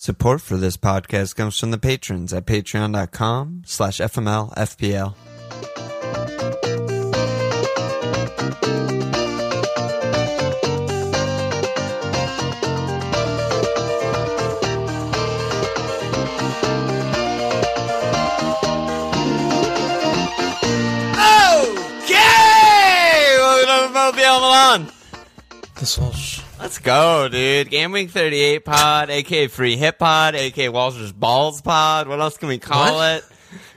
Support for this podcast comes from the patrons at patreon.com slash fmlfpl. Okay! Welcome to Mobile Milan. This whole sh- Let's go, dude. Game Week 38 pod, aka Free Hit Pod, aka Walter's Balls Pod. What else can we call What? it?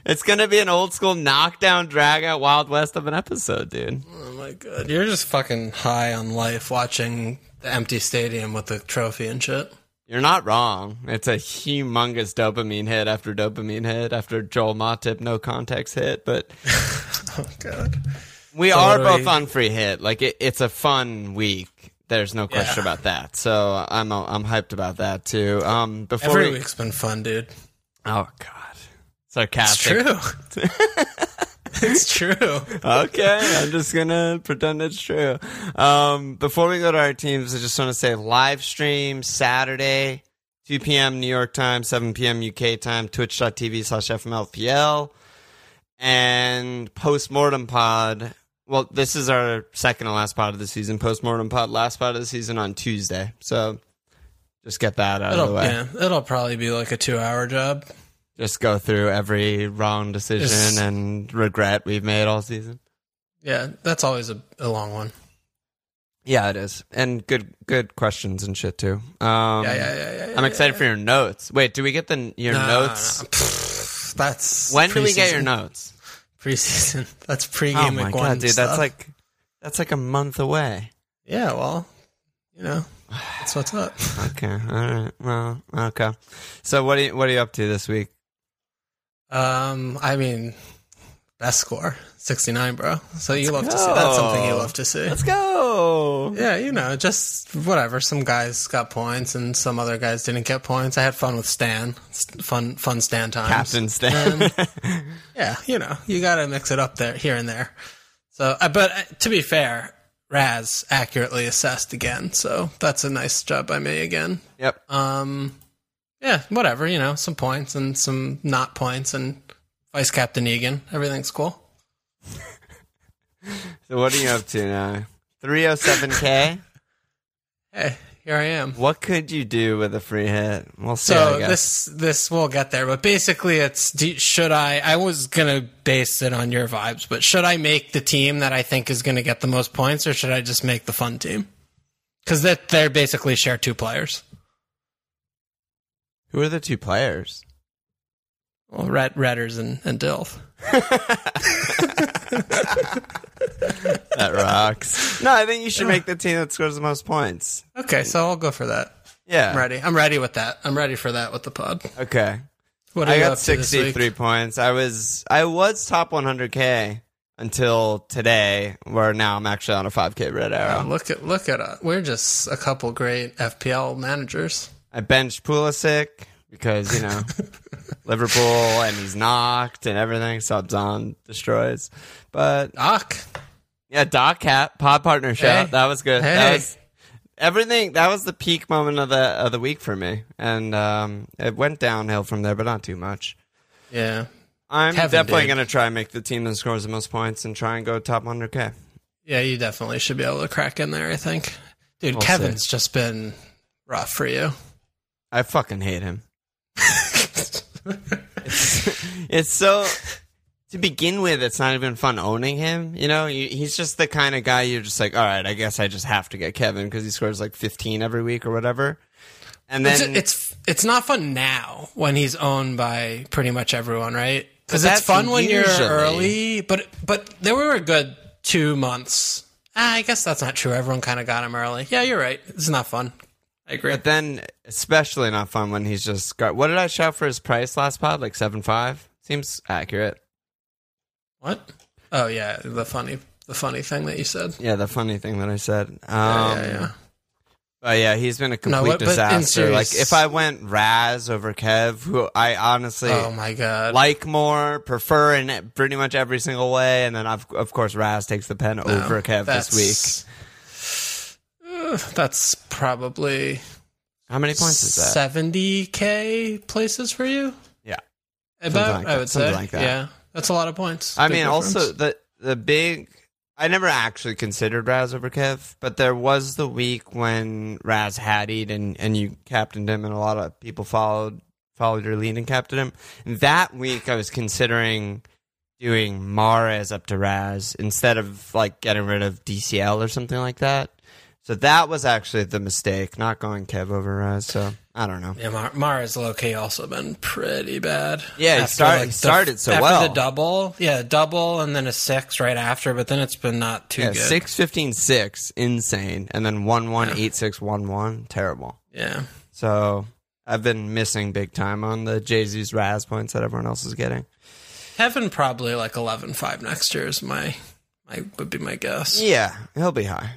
It's gonna be an old school knockdown, drag out Wild West of an episode, dude. oh my god, you're just fucking high on life watching the empty stadium with the trophy and shit. You're not wrong. It's a humongous dopamine hit after dopamine hit after Joel Matip no context hit, but Oh god. we So are both we- on free hit. Like it, it's a fun week. There's no question Yeah. about that. So I'm I'm hyped about that too. Um, before Every we, week's been fun, dude. oh god, It's sarcastic. It's true. it's true. okay, I'm just gonna pretend it's true. Um, before we go to our teams, I just want to say live stream Saturday, 2 p.m. New York time, 7 p.m. UK time, twitch.tv slash FMLFPL, and postmortem pod. Well, this is our second and last pod of the season. Postmortem pod, last pod of the season on Tuesday. So just get that out of the It'll way. yeah, it'll probably be like a two hour job. Just go through every wrong decision Just- and regret we've made all season. Yeah, that's always a, a long one. Yeah, it is, and good good questions and shit too. Um, Yeah, yeah, yeah, yeah. I'm excited for your notes. Wait, do we get the your no, notes? no. Pfft, That's When do we get your notes? Preseason. That's pregame Oh my week god, one dude, stuff. that's like that's like a month away. yeah. Well, you know, that's what's up. Okay, all right, well, okay. So what are you what are you up to this week? Um, I mean, best score, 69, bro. So you love to see that's something you love to see. Let's go. Yeah, you know, just whatever. Some guys got points and some other guys didn't get points. I had fun with Stan. S- Fun, fun Stan times. Captain Stan. And, yeah, you know, you got to mix it up there, here and there. So, uh, but uh, to be fair, Raz accurately assessed again. So that's a nice job by me again. yep. Um, yeah, whatever. You know, some points and some not points, and Vice Captain Egan. Everything's cool. So what are you up to now? 307k. Hey, here I am. what could you do with a free hit? We'll see. So this this we'll get there, but basically, it's do, should I? I was gonna base it on your vibes, but should I make the team that I think is gonna get the most points, or should I just make the fun team? Because that they're basically share two players. Who are the two players? Well, Red Redders and and Dilf. That rocks. no, I think you should make the team that scores the most points. Okay, so I'll go for that. Yeah. I'm ready. I'm ready with that. I'm ready for that with the pod. Okay. What are I you got up to 63 points. I was I was top 100k until today, where now I'm actually on a 5k red Oh, arrow. look at look at us. We're just a couple great FPL managers. I benched Pulisic because you know Liverpool and he's knocked and everything. Subs on destroys, but Doc, yeah, Doc Cat pod partner shout Hey. that was good. That Hey. was everything. That was the peak moment of the of the week for me, and um, it went downhill from there, but not too much. yeah, I'm Kevin definitely going to try and make the team that scores the most points and try and go top 100k. yeah. You definitely should be able to crack in there. I think, dude. We'll Kevin's just been rough for you. I fucking hate him. It's, it's so. To begin with, it's not even fun owning him. You know, You- he's just the kind of guy you're just like, all right, I guess I just have to get Kevin because he scores like 15 every week or whatever. And It's, then it's it's not fun now when he's owned by pretty much everyone, right? Because it's fun when you're early, but but there were a good two months. Ah, I guess that's not true. Everyone kind of got him early. Yeah, you're right. It's not fun. I agree. But then, especially not fun when he's just got. What did I shout for his price last pod? Like seven five. Seems accurate. what? Oh yeah, the funny the funny thing that you said. Yeah, the funny thing that I said. Um, Yeah, yeah, yeah. But yeah, he's been a complete No, but disaster. serious- like if I went Raz over Kev, who I honestly Oh my god. like more, prefer in pretty much every single way, and then of, of course Raz takes the pen over Kev this week. that's probably How many points is that? seventy k places for you. Yeah. About like I would say, like that. yeah, that's a lot of points. I Big mean, difference. also the the big. I never actually considered Raz over Kev, but there was the week when Raz had eat and, and you captained him, and a lot of people followed followed your lead and captained him. And that week, I was considering doing Mahrez up to Raz instead of like getting rid of DCL or something like that. So that was actually the mistake, not going Kev over Raz. So I don't know. Yeah, Mar- Mara's low key also been pretty bad. Yeah, he After, like, he the- started so after well. the double, yeah, double, and then a six right after. But then it's been not too Yeah, good. six fifteen six, insane, and then one one eight six one one, terrible. Yeah, So I've been missing big time on the Jay Z's Raz points that everyone else is getting. Kevin probably like 11-5 next year is my my would be my guess. Yeah, he'll be high.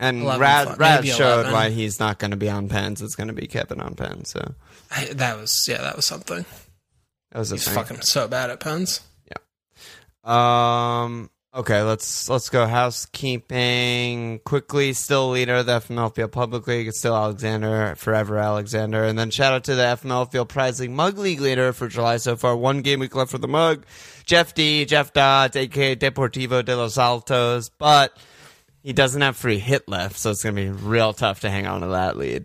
And 11, Raz, Raz showed 11. why he's not going to be on pens. It's going to be Kevin on pens. So I, that was yeah, that was something. that was He's thing. fucking so bad at pens. Yeah. Um. Okay, let's let's go housekeeping quickly. Still leader of the FML Field Public League. It's still Alexander, forever Alexander. And then shout out to the FML Field Prize League Mug League leader for July so far. One game week left for the mug. Jeff D, Jeff Dodds, aka Deportivo de los Altos, but he doesn't have free hit left, so it's gonna be real tough to hang on to that lead.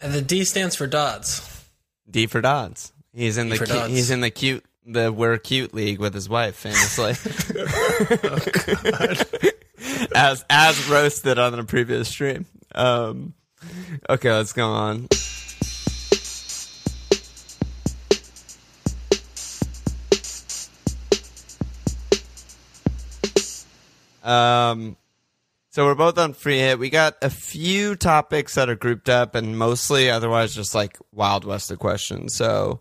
And the D stands for Dodds. D for Dodds. He's in D the cu- Dodds. he's in the cute the we're cute league with his wife, famously. as as roasted on the previous stream. Um, okay, let's go on. Um, so we're both on free hit. We got a few topics that are grouped up, and mostly otherwise just like Wild West of questions. So,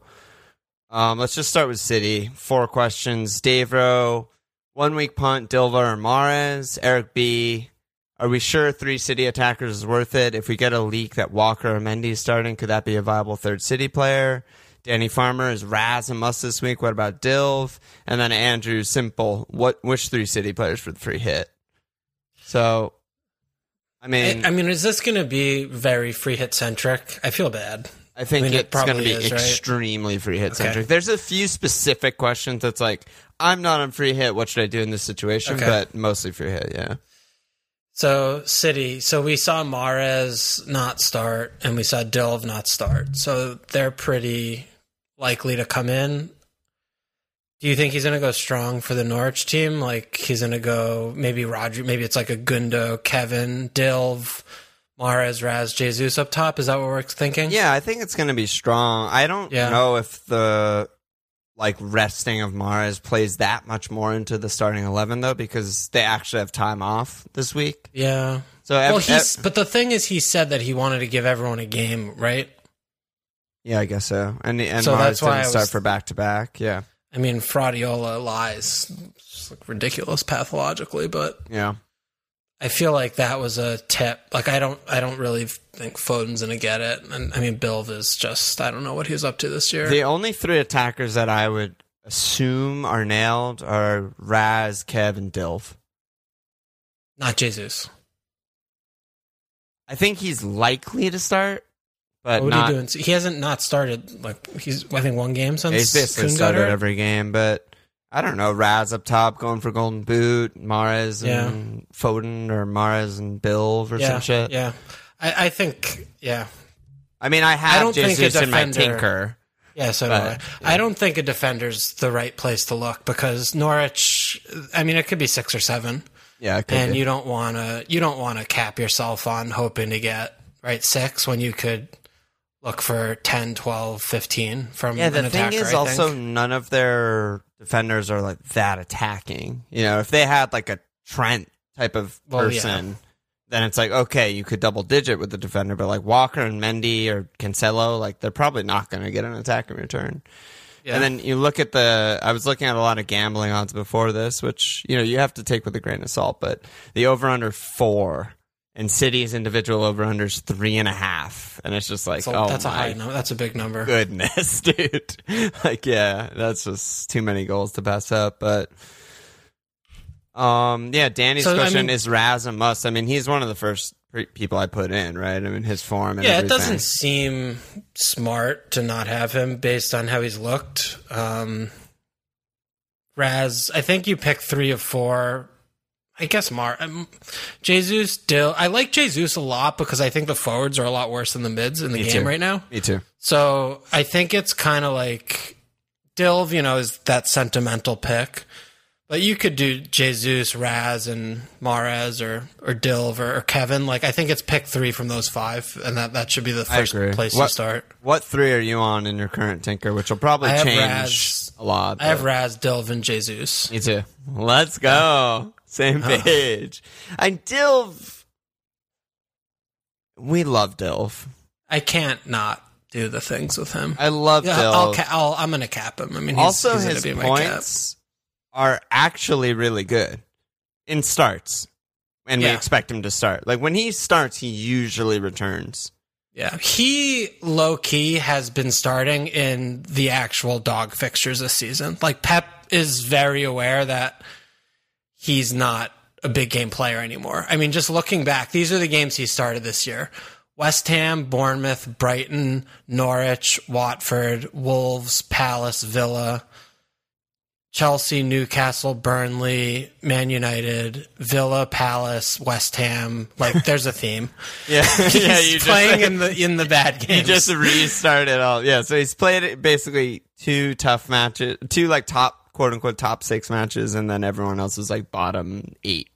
um, let's just start with City. Four questions. Dave Rowe, one week punt, Dilva or Mahrez. Eric B. Are we sure three City attackers is worth it? If we get a leak that Walker or Mendy is starting, could that be a viable third City player? Danny Farmer is Raz and Must this week. What about Dilv? And then Andrew Simple. What which three City players for the free hit? So, I mean, I, I mean, is this going to be very free hit centric? I feel bad. I think I mean, it it's going to be is, right? extremely free hit centric. Okay. There's a few specific questions that's like, I'm not on free hit. What should I do in this situation? Okay. But mostly free hit, yeah. So City, so we saw Mahrez not start, and we saw Dilv not start. So they're pretty likely to come in. Do you think he's going to go strong for the Norwich team? Like he's going to go maybe Roger, maybe it's like a Gundo, Kevin, Dilv, Mahrez, Raz, Jesus up top. Is that what we're thinking? Yeah, I think it's going to be strong. I don't Yeah. know if the like resting of Mars plays that much more into the starting 11 though because they actually have time off this week. Yeah. So Well, ev- he's, but the thing is, he said that he wanted to give everyone a game, right? yeah, I guess so. And and So Mars that's didn't start for back to back. Yeah. I mean, Fraudiola lies. Like ridiculous pathologically, but Yeah. I feel like that was a tip. Like I don't, I don't really think Foden's gonna get it. And I mean, Bilv is just, I don't know what he's up to this year. The only three attackers that I would assume are nailed are Raz, Kev, and Dilf. Not Jesus. I think he's likely to start, but what not. are you doing? He hasn't not started. Like he's, I think one game since He's basically Kuhn started every game, but I don't know. Raz up top going for Golden Boot, Mahrez and Foden, or Mahrez and Bill or Yeah, some shit. yeah. I, I think, yeah, I mean, I have I don't think a Jesus in my defender- tinker. Yeah, so do But, I. I don't think a defender's the right place to look because Norwich. I mean, it could be six or seven, Yeah, it could and be. you don't want to. You don't want to cap yourself on hoping to get right six when you could look for 10, 12, 15 from yeah, the thing attacker. is I also think. none of their defenders are like that attacking. You know, if they had like a Trent type of Well, yeah. person, then it's like okay, you could double digit with the defender, but like Walker and Mendy or Cancelo, like they're probably not going to get an attack in return. Yeah. And then you look at the. I was looking at a lot of gambling odds before this, which you know you have to take with a grain of salt. But the over under four and City's individual over unders three and a half, and it's just like So oh that's a high number. That's a big number. goodness, dude. like, yeah, that's just too many goals to pass up. But, um, yeah, Danny's So, I question mean- is Raz a must? I mean, he's one of the first people I put in, right? I mean, his form and Yeah, it doesn't seem smart to not have him based on how he's looked. Um, Raz, I think you pick three of four. I guess Mar, um, Jesus, Dill. I like Jesus a lot because I think the forwards are a lot worse than the mids in the Me game too. right now. Me too. So I think it's kind of like Dilv, you know, is that sentimental pick. But you could do Jesus, Raz, and Mahrez, or or Dilv, or, or Kevin. Like I think it's pick three from those five, and that that should be the first place What- you start. What three are you on in your current Tinker? Which will probably change Raz. a lot. I have Raz, Dilv, and Jesus. Me too. Let's go. Same oh. page. I Dilv. We love Dilv. I can't not do the things with him. I love yeah, Dilv. I'll, ca- I'll, I'm going to cap him. I mean, he's, also, he's his be my cap. points are actually really good in starts, and we expect him to start. Like when he starts, he usually returns. Yeah, he low key has been starting in the actual dog fixtures this season. Like Pep is very aware that he's not a big game player anymore. I mean, just looking back, these are the games he started this year. West Ham, Bournemouth, Brighton, Norwich, Watford, Wolves, Palace, Villa, Chelsea, Newcastle, Burnley, Man United, Villa, Palace, West Ham. Like there's a theme. Yeah, yeah. He's You playing just, in the in the bad you games. just restarted all. Yeah, so he's played basically two tough matches, two like top quote unquote top six matches, and then everyone else was like bottom eight.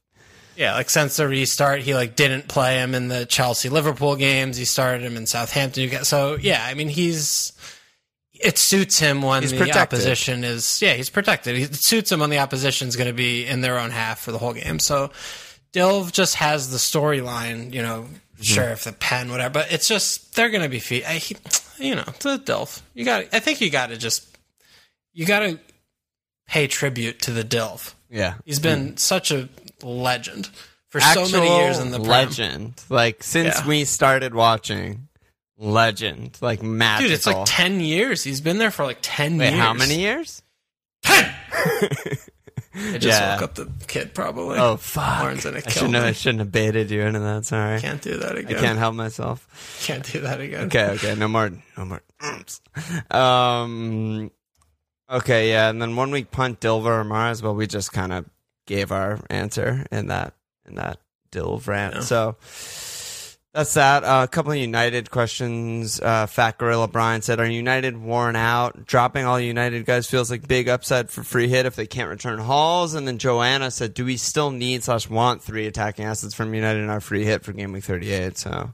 yeah, like since the restart, he like didn't play him in the Chelsea Liverpool games. He started him in Southampton. You get so yeah. I mean, he's it suits him when He's the protected. opposition is yeah he's protected. It suits him when the opposition is going to be in their own half for the whole game. So Dilv just has the storyline, you know. Mm-hmm. Sure, if the pen, whatever, but it's just they're going to be feet. I, he, you know, the. You got. I think you got to just you got to pay tribute to the Dilv. Yeah, He's been such a legend for so many years in the Prem. legend. Like since Yeah. we started watching, legend. Like magical. Dude, it's like 10 years. He's been there for like 10 Wait, years. how many years? 10! I just Yeah. woke up the kid, probably. Oh fuck! Lauren's gonna I shouldn't have. I shouldn't have baited you into that. Sorry, Can't do that again. I can't help myself. Can't do that again. Okay, okay, no more, no more. Um, okay, yeah, and then one week punt Dilver or Mars. Well, we just kind of gave our answer in that in that Dilv rant. Yeah. So that's that. Uh, a couple of United questions. Uh, Fat Gorilla Brian said, "Are United worn out? Dropping all United guys feels like big upside for free hit if they can't return hauls." And then Joanna said, "Do we still need slash want three attacking assets from United in our free hit for game week 38?" So,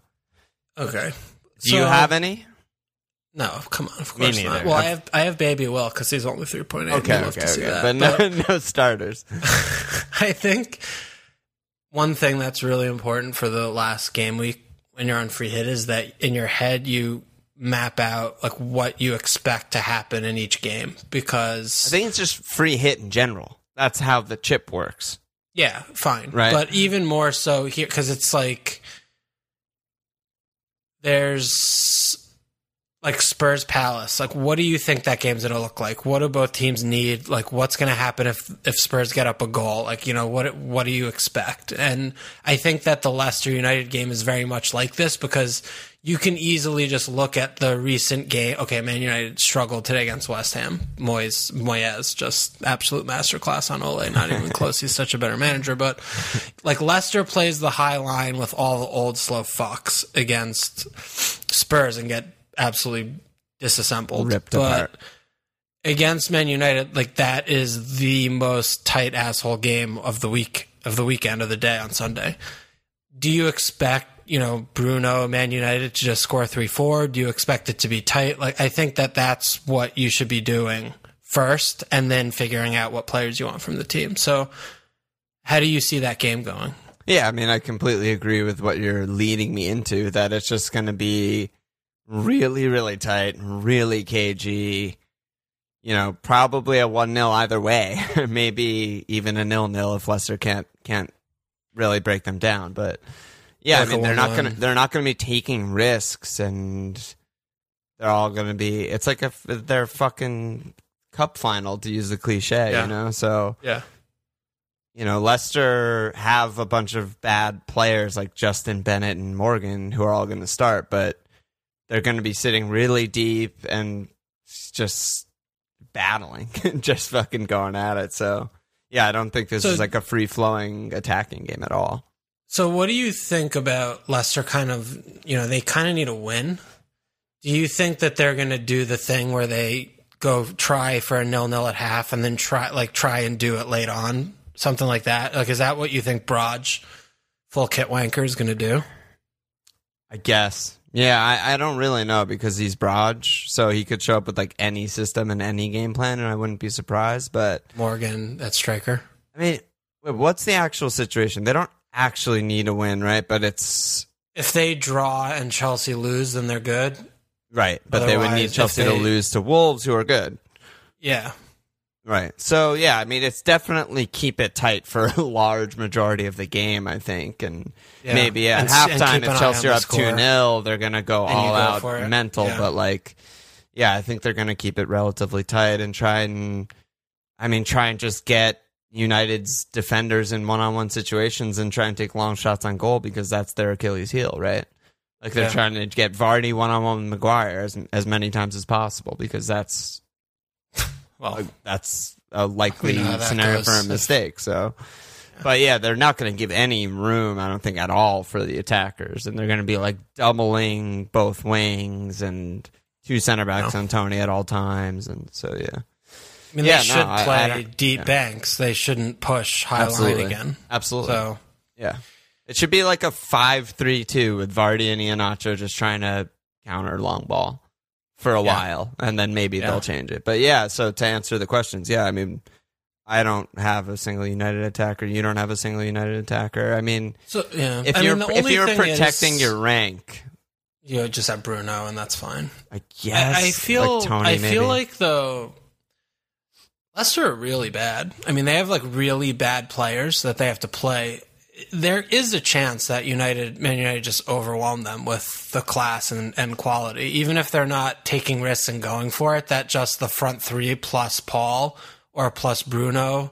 Okay. do you have any? No, come on. Of Me course neither. not. Well, I have I have Baby Will because he's only 3.8. Okay, I'd love okay, see okay. that. But no, no starters. I think one thing that's really important for the last game week when you're on free hit is that in your head you map out like what you expect to happen in each game because I think it's just free hit in general. That's how the chip works. yeah, fine. Right. But even more so here cuz it's like there's like Spurs Palace. Like what do you think that game's going to look like? What do both teams need? Like what's going to happen if if Spurs get up a goal? Like, you know, what what do you expect? And I think that the Leicester United game is very much like this because you can easily just look at the recent game. Okay, Man United struggled today against West Ham. Moyes, Moyes, just absolute masterclass on Ole. Not even close. He's such a better manager. But like Leicester plays the high line with all the old slow fucks against Spurs and get absolutely disassembled. Ripped but apart. against Man United, like that is the most tight asshole game of the week of the weekend of the day on Sunday. Do you expect you know Bruno Man United to just score three four? Do you expect it to be tight? Like I think that that's what you should be doing first, and then figuring out what players you want from the team. So, how do you see that game going? Yeah, I mean, I completely agree with what you're leading me into. That it's just going to be really, really tight, really cagey. You know, probably a one 0 either way. Maybe even a nil nil if Leicester can't can't really break them down. But yeah, Like I mean, they're not gonna they're not gonna be taking risks, and they're all gonna be. It's like if they're fucking cup final to use the cliche, Yeah. you know. So Yeah. you know, Leicester have a bunch of bad players like Justin Bennett and Morgan who are all going to start, but they're going to be sitting really deep and just battling, and just fucking going at it. So, yeah, I don't think this So- is like a free flowing attacking game at all. So, what do you think about Leicester? Kind of, you know, they kind of need a win. Do you think that they're going to do the thing where they go try for a nil nil at half and then try like try and do it late on, something like that? Like, is that what you think Braj, full kit wanker, is going to do? I guess. Yeah, I, I don't really know because he's Braj, so he could show up with like any system and any game plan, and I wouldn't be surprised. But Morgan at striker. I mean, what's the actual situation? They don't actually need a win, right? But it's If they draw and Chelsea lose, then they're good. Right, but they would need Chelsea to lose to Wolves, who are good. Yeah. Right. So yeah, I mean, it's definitely keep it tight for a large majority of the game, I think, and Yeah. maybe at And and halftime if Chelsea are up two 0 they're gonna go And all go out mental. Yeah. But like, yeah, I think they're gonna keep it relatively tight and try and, I mean, try and just get United's defenders in one-on-one situations and try and take long shots on goal because that's their Achilles heel, right? Like they're trying to get Vardy one-on-one with Maguire as, as many times as possible because that's Well, that's a likely We know scenario goes. for a mistake. So, but yeah, they're not going to give any room, I don't think, at all for the attackers, and they're going to be like doubling both wings and two center backs No. on Tony at all times, and so yeah, I mean, Yeah, they should I- play I don't- deep yeah. banks. They shouldn't push high Absolutely. line again. absolutely, So, yeah. It should be like a five-three-two with Vardy and Iheanacho just trying to counter long ball for a Yeah. while, and then maybe Yeah. they'll change it. But yeah, so to answer the questions, yeah, I mean. I don't have a single United attacker. You don't have a single United attacker. I mean, so yeah. if I you're mean, if you're protecting is, your rank, you just have Bruno, and that's fine. I guess. I, I feel, like Tony, I maybe. feel like though, Leicester are really bad. I mean, they have like really bad players that they have to play. There is a chance that United, Man United, just overwhelm them with the class and, and quality, even if they're not taking risks and going for it. That just the front three plus Paul or plus Bruno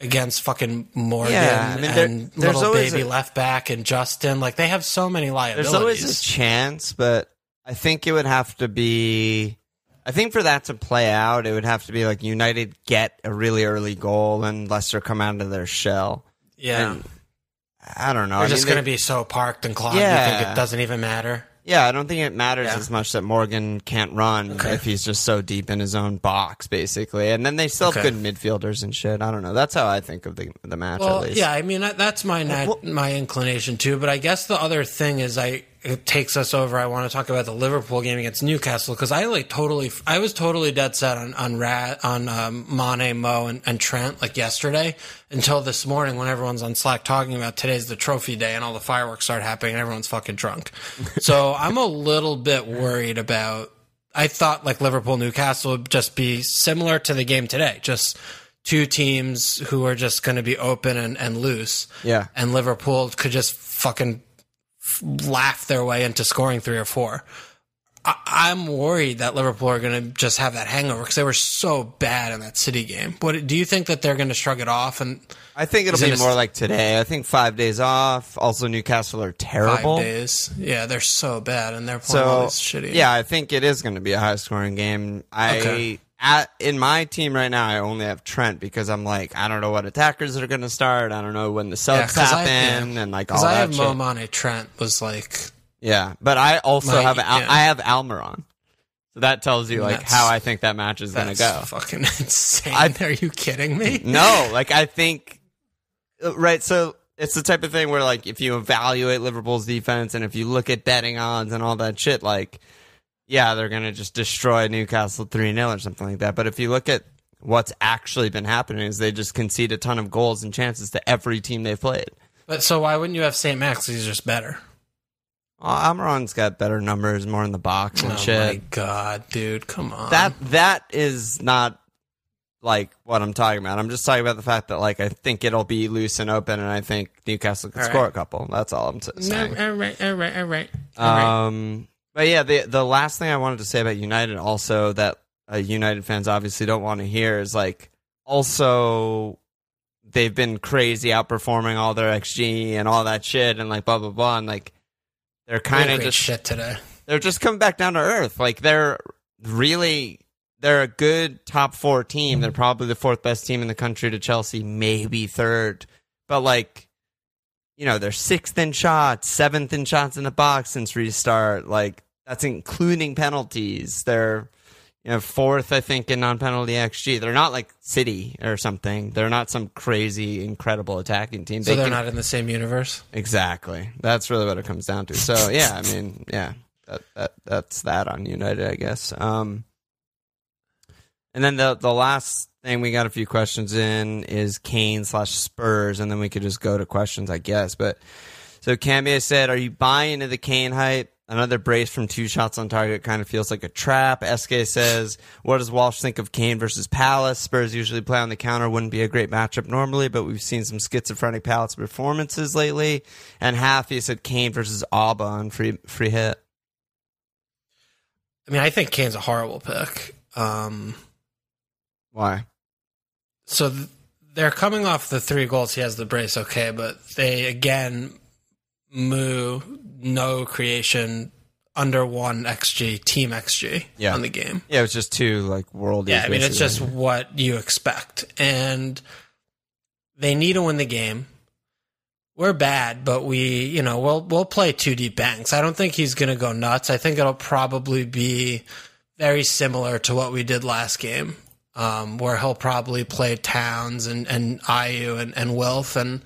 against fucking Morgan Yeah, I mean, there- and little baby a- left back and Justin. Like they have so many liabilities. there's always a chance, but I think it would have to be. I think for that to play out, it would have to be like United get a really early goal and Leicester come out of their shell. yeah. And I don't know. They're I just going to they- be so parked and clogged. You Yeah. think it doesn't even matter? Yeah, I don't think it matters Yeah. as much that Morgan can't run Okay. if he's just so deep in his own box, basically. And then they still have Okay. good midfielders and shit. I don't know. That's how I think of the the match. Well, at least. yeah, I mean that- that's my nat- Well- my inclination too. But I guess the other thing is, I it takes us over. I want to talk about the Liverpool game against Newcastle because I like totally, I was totally dead set on on Rat on um, Mane, Mo, and, and Trent like yesterday until this morning when everyone's on Slack talking about today's the trophy day and all the fireworks start happening and everyone's fucking drunk. so I'm a little bit worried about. I thought like Liverpool Newcastle would just be similar to the game today, just two teams who are just going to be open and, and loose. Yeah. And Liverpool could just fucking laugh their way into scoring three or four. I, I'm worried that Liverpool are going to just have that hangover because they were so bad in that City game. What do you think that they're going to shrug it off and I think it'll it be a- more like today. I think five days off. Also, Newcastle are five terrible. days? Yeah, they're so bad and they're playing all So this shitty. yeah, I think it is going to be a high scoring game. I Okay. At in my team right now, I only have Trent because I'm like I don't know what attackers are going to start. I don't know when the Yeah, subs I- happen yeah. and like all I that have shit. Mo Mane Trent was like Yeah, but I also My- have Al- yeah. I have Almiron, so that tells you like That's- how I think that match is going to go. fucking insane. I- are you kidding me? No, like I think uh, right. So it's the type of thing where like if you evaluate Liverpool's defense and if you look at betting odds and all that shit, like yeah, they're gonna just destroy Newcastle three 0 or something like that. But if you look at what's actually been happening, is they just concede a ton of goals and chances to every team they've played. But so why wouldn't you have St. Max? He's just better. Well, Almiron's got better numbers, more in the box and oh shit. Oh my god, dude, come on. That that is not like what I'm talking about. I'm just talking about the fact that like I think it'll be loose and open, and I think Newcastle can All score right. a couple. That's all I'm saying. No, all right, all right, all right. all right. Um, but yeah, the the last thing I wanted to say about United, also that uh, United fans obviously don't want to hear, is like also they've been crazy outperforming all their xG and all that shit, and like blah blah blah, and like they're kind of just shit today. they're just coming back down to earth. Like they're really they're a good top four team. They're probably the fourth best team in the country to Chelsea, maybe third. But like, you know, they're sixth in shots, seventh in shots in the box since restart. Like that's including penalties. They're you know fourth, I think, in non-penalty xG. They're not like City or something. They're not some crazy, incredible attacking team. So They they're can- not in the same universe. Exactly. That's really what it comes down to. So yeah, I mean, yeah, that that that's that on United, I guess. Um, and then the the last thing we got a few questions in is Kane slash Spurs, and then we could just go to questions, I guess. But so Cambia said, "Are you buying into the Kane hype?" Another brace from two shots on target kind of feels like a trap. SK says, What does Walsh think of Kane versus Palace? Spurs usually play on the counter. Wouldn't be a great matchup normally, but we've seen some schizophrenic Palace performances lately. And half he said Kane versus Alba on free free hit. I mean, I think Kane's a horrible pick. Um, Why? so th- they're coming off the three goals. He has the brace, okay, but they again moo no creation under one xg team xg Yeah. on the game. Yeah, it was just two like world. Yeah, I mean it's just what you expect, and they need to win the game. We're bad, but we, you know, we'll we'll play two deep banks. I don't think he's going to go nuts. I think it'll probably be very similar to what we did last game, um, where he'll probably play Towns and and Ayew and and Wilf and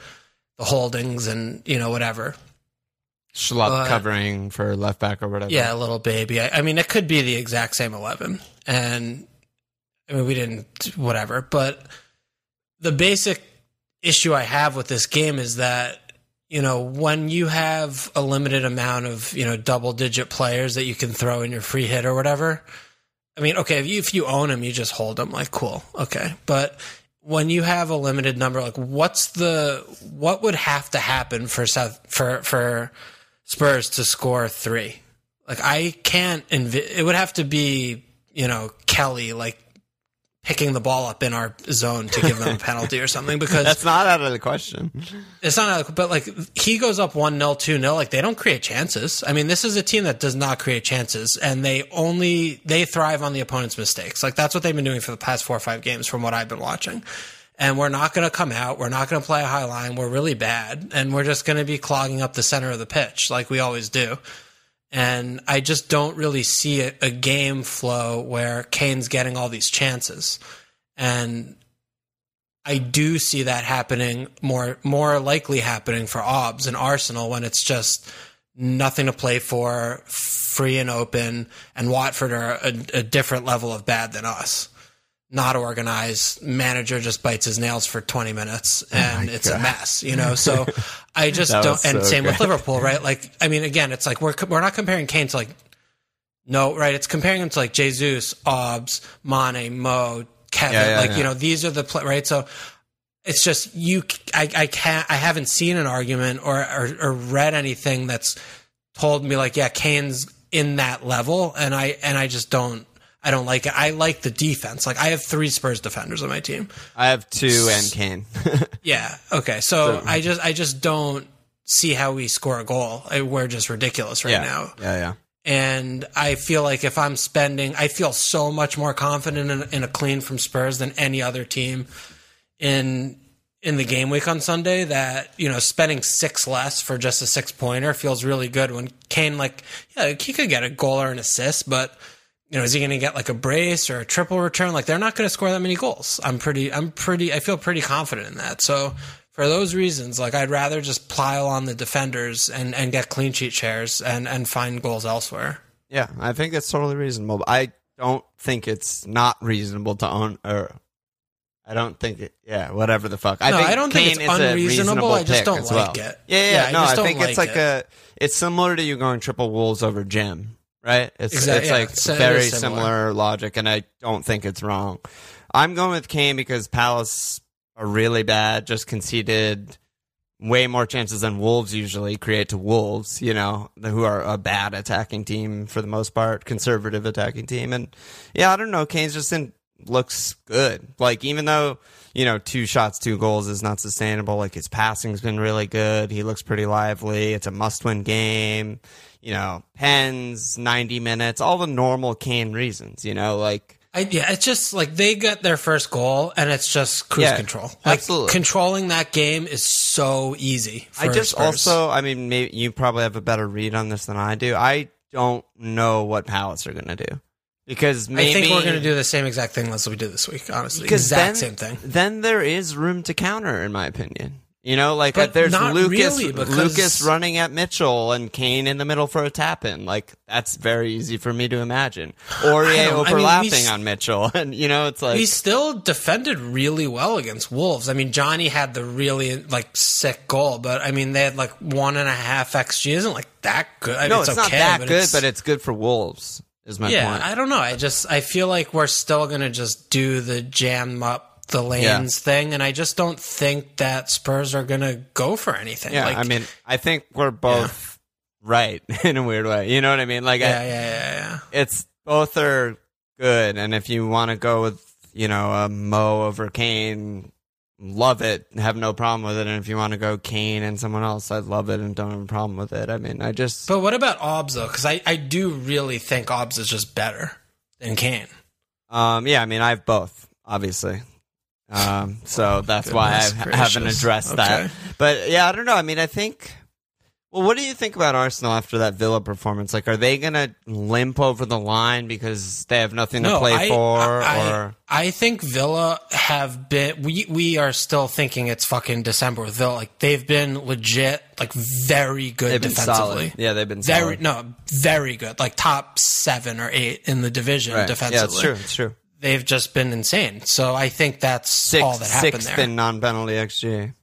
the holdings and you know whatever. Schlub but- covering for left back or whatever. Yeah, a little baby. I, I mean, it could be the exact same 11. And I mean, we didn't, whatever. But the basic issue I have with this game is that, you know, when you have a limited amount of, you know, double digit players that you can throw in your free hit or whatever, I mean, okay, if you, if you own them, you just hold them, like, cool. Okay. But when you have a limited number, like, what's the, what would have to happen for South, for, for, Spurs to score three. Like I can't envi- it would have to be, you know, Kelly like picking the ball up in our zone to give them a penalty or something because That's not out of the question. it's not out of, but like he goes up 1-0 2-0 like they don't create chances. I mean, this is a team that does not create chances and they only they thrive on the opponent's mistakes. Like that's what they've been doing for the past 4 or 5 games from what I've been watching. And we're not going to come out. We're not going to play a high line. We're really bad. And we're just going to be clogging up the center of the pitch like we always do. And I just don't really see a, a game flow where Kane's getting all these chances. And I do see that happening more more likely happening for Obs and Arsenal when it's just nothing to play for, free and open, and Watford are a, a different level of bad than us. Not organized. Manager just bites his nails for 20 minutes and it's a mess, you know? So I just don't, and so same with. Liverpool, right? Like, I mean, again, it's like we're, we're not comparing Kane to like, no, right? It's comparing him to like Jesus, Obs, Mane, Mo, Kevin. Yeah, yeah, like, yeah. you know, these are the, pla right? So it's just you I, I can't i haven't seen an argument or, or or read anything that's told me like yeah kane's in that level and i and i just don't i don't like it i like the defense like i have three spurs defenders on my team I have two and Kane. yeah okay so, i just i just don't see how we score a goal I, we're just ridiculous right yeah. now Yeah, yeah. and I feel like if I'm spending, I feel so much more confident in, in a clean from Spurs than any other team in in the game week on Sunday. That you know, spending six less for just a six pointer feels really good. When Kane, like, yeah, he could get a goal or an assist, but you know, is he going to get like a brace or a triple return? Like, they're not going to score that many goals. I'm pretty, I'm pretty, I feel pretty confident in that. So. For those reasons, like I'd rather just pile on the defenders and, and get clean sheet shares and, and find goals elsewhere. Yeah, I think that's totally reasonable. I don't think it's not reasonable to own or I don't think it. Yeah, whatever the fuck. I No, think I don't think it's unreasonable, I just don't like well. it. Yeah, yeah. Yeah, I no, just I don't think it's like like a. It's similar to you going triple Wolves over Jim, right? It's Exact- it's yeah, like it's- it very similar. similar logic, and I don't think it's wrong. I'm going with Kane because Palace are really bad. Just conceded way more chances than Wolves usually create to Wolves, you know, who are a bad attacking team for the most part, conservative attacking team. And yeah, I don't know. Kane's just in, looks good. Like, even though, you know, two shots, two goals is not sustainable, like his passing's been really good. He looks pretty lively. It's a must win game. You know, pens, 90 minutes, all the normal Kane reasons, you know, like, I, yeah, it's just like they got their first goal, and it's just cruise Yeah, control. Like absolutely. controlling that game is so easy. For I just Spurs. also, I mean, maybe you probably have a better read on this than I do. I don't know what Palace are going to do because maybe I think we're going to do the same exact thing as we did this week. Honestly, exact then, same thing. Then there is room to counter, in my opinion. You know, like But uh, there's Lucas, really, because- Lucas running at Mitchell and Kane in the middle for a tap in. Like that's very easy for me to imagine. Aurier don't- I mean, overlapping on Mitchell, and you know, it's like he still defended really well against Wolves. I mean, Johnny had the really like sick goal, but I mean, they had like one and a half xG. Isn't like that good. I mean, no, it's, it's, not okay, that but good, it's- but it's good for Wolves. Is my yeah. point. I don't know. I just I feel like we're still gonna just do the jam up the lanes thing, and I just don't think that Spurs are gonna go for anything. Yeah, like, I mean, I think we're both right in a weird way. You know what I mean? Like, yeah, I, yeah, yeah, yeah. it's both are good, and if you want to go with you know a Mo over Kane, love it, have no problem with it. And if you want to go Kane and someone else, I'd love it and don't have a problem with it. I mean, I just But what about Obs though? Because I, I do really think Obs is just better than Kane. um yeah, I mean, I have both, obviously. Um, so that's why I Goodness haven't gracious. addressed that. Okay. But yeah, I don't know. I mean, I think. Well, what do you think about Arsenal after that Villa performance? Like, are they gonna limp over the line because they have nothing to play I, for, I, or I think Villa have been. We we are still thinking it's fucking December with Villa. Like they've been legit, like very good they've defensively. solid? Yeah, they've been Very solid. no, very good. Like top seven or eight in the division Right. defensively. Yeah, it's true. It's true. They've just been insane. So I think that's Six, all that happened sixth there. in non-penalty xG.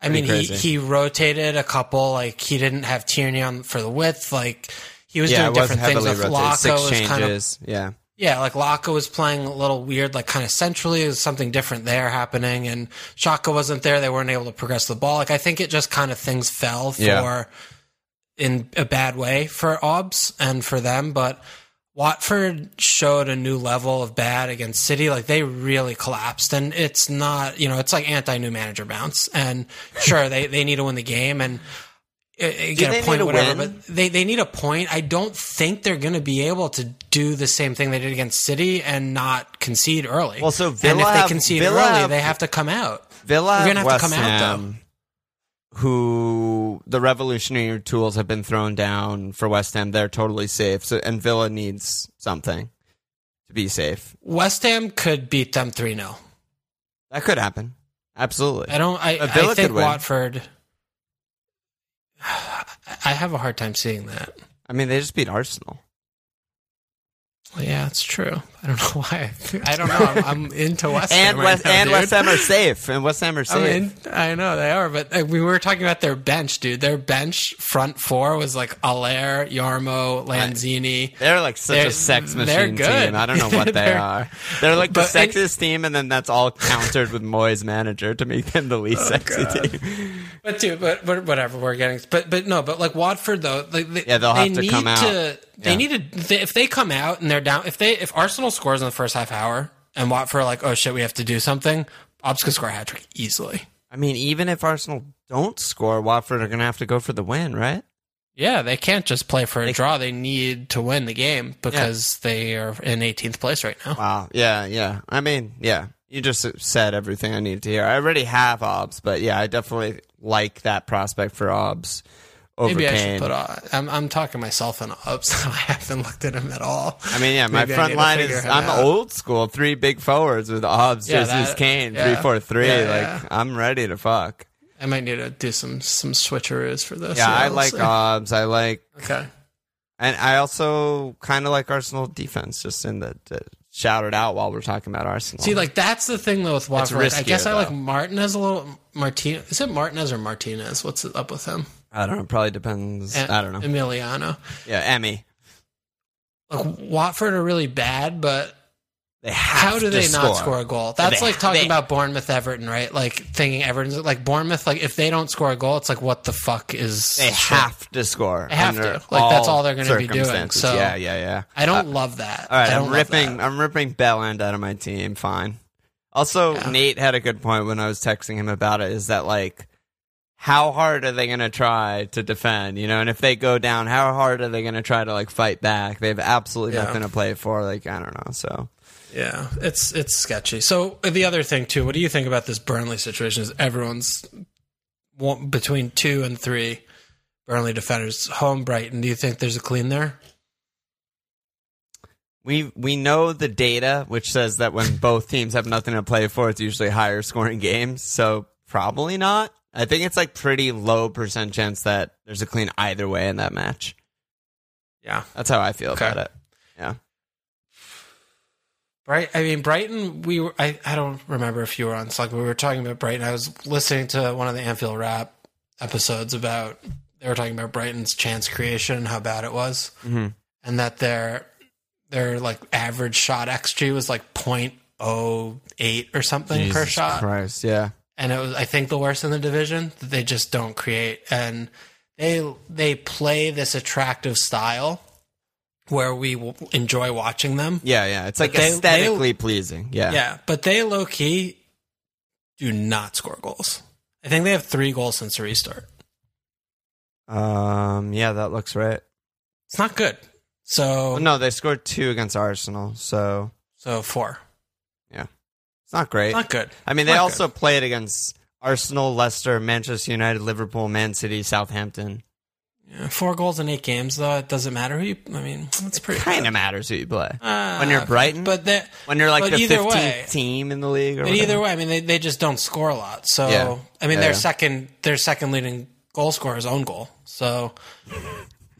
I mean, he, crazy. he rotated a couple. Like he didn't have Tierney on for the width. Like he was Yeah, doing was different things. heavily Like. Laka was kind of changes. yeah. yeah, like Laka was playing a little weird, like kind of centrally. There's something different there happening, and Xhaka wasn't there. They weren't able to progress the ball. Like I think it just kind of things fell for Yeah. in a bad way for Obs and for them, but. Watford showed a new level of bad against City. Like they really collapsed, and it's not, you know, it's like anti new manager bounce. And sure, they they need to win the game and uh, uh, get a point, to whatever. win? But they they need a point. I don't think they're going to be able to do the same thing they did against City and not concede early. Well, so and Villa if they have- concede Villa early, have- they have to come out. Villa, You're gonna have West to come out, though. Who the revolutionary tools have been thrown down for West Ham. They're totally safe. So, and Villa needs something to be safe. West Ham could beat them three 0 That could happen. Absolutely. I don't. I, I think. Watford. I have a hard time seeing that. I mean, they just beat Arsenal. Well, yeah, it's true. I don't know why. I don't know. I'm, I'm into West Ham And right West now, and dude. West Ham are safe. And West Ham are I safe. mean, I know they are, but uh, we were talking about their bench, dude. Their bench front four was like Haller, Yarmo, Lanzini. They're like such They're- a sex they're machine good. team. I don't know what they They're- They're like the But- and- sexiest team, and then that's all countered with Moyes manager to make them the least Oh, sexy God. team. But dude, but, but whatever we're getting. But but no, but like Watford though, like they, Yeah, they'll they have to need come out. to. They Yeah. need to. They, if they come out and they're down, if they if Arsenal scores in the first half hour and Watford are like, oh shit, we have to do something. Ops could score a hat trick easily. I mean, even if Arsenal don't score, Watford are going to have to go for the win, right? Yeah, they can't just play for a draw. They need to win the game because they are in 18th place right now. Wow. Yeah, yeah. I mean, yeah. You just said everything I needed to hear. I already have Obs, but yeah, I definitely like that prospect for Obs Maybe I should put. Uh, I'm I'm talking myself in ups. I haven't looked at him at all. I mean, yeah, my Maybe front line is I'm out. old school, three big forwards with Obs, Yeah, Jesus, Kane, yeah. three four three. Yeah, like. I'm ready to fuck. I might need to do some some switcheroos for this. Yeah, I we'll like see. Obs. I like, Okay. and I also kind of like Arsenal defense, just in the, the shout it out while we're talking about Arsenal. See, like that's the thing though with Watford. Like, I guess I like though. Martinez a little. Martinez is it Martinez or Martinez? What's up with him? I don't know. Probably depends. I don't know. Emiliano. Yeah, Emmy. Like Watford are really bad, but They have how do to they not score. a goal? That's They- like talking they- about Bournemouth, Everton, right? Like thinking Everton's like Bournemouth. Like if they don't score a goal, it's like what the fuck is? They have to score. They have under to. Like, that's all they're gonna be doing, circumstances. so- yeah, yeah, yeah. I don't uh, love that. All right, I don't I'm love ripping. that. I'm ripping Bellend out of my team. Fine. Also. Nate had a good point when I was texting him about it. Is that like, how hard are they going to try to defend? You know, and if they go down, how hard are they going to try to like fight back? They have absolutely Yeah. nothing to play for. Like, I don't know. So Yeah, it's it's sketchy. So the other thing too, what do you think about this Burnley situation? Is everyone's one, between two and three Burnley defenders home Brighton? Do you think there's a clean there? we we know the data, which says that when both teams have nothing to play for, it's usually higher scoring games. So probably not. I think it's like pretty low percent chance that there's a clean either way in that match. Yeah, That's how I feel Okay. about it. Yeah. Bright. I mean, Brighton. We were. I, I don't remember if you were on Slack. We were talking about Brighton. I was listening to one of the Anfield Wrap episodes about. They were talking about Brighton's chance creation and how bad it was, Mhm. and that their their like average shot xG was like 0.08 or something per shot. Christ, yeah. And it was I think the worst in the division that they just don't create and they they play this attractive style where we enjoy watching them. Yeah, yeah. It's like they- aesthetically pleasing. Yeah. Yeah, but they low key do not score goals. I think they have 3 goals since the restart. Um yeah, that looks right. It's not good. So no, they scored two against Arsenal, so so 4. It's not great. Not good. I mean, they not also played against Arsenal, Leicester, Manchester United, Liverpool, Man City, Southampton. Yeah, 4 goals in 8 games though. It doesn't matter who you I mean, it's pretty Kind of matters who you play. Uh, When you're Brighton? But When you're like the 15th way- team in the league or But whatever. either way, I mean, they, they just don't score a lot. So Yeah. I mean, Yeah, their second their second leading goal scorer is own goal. So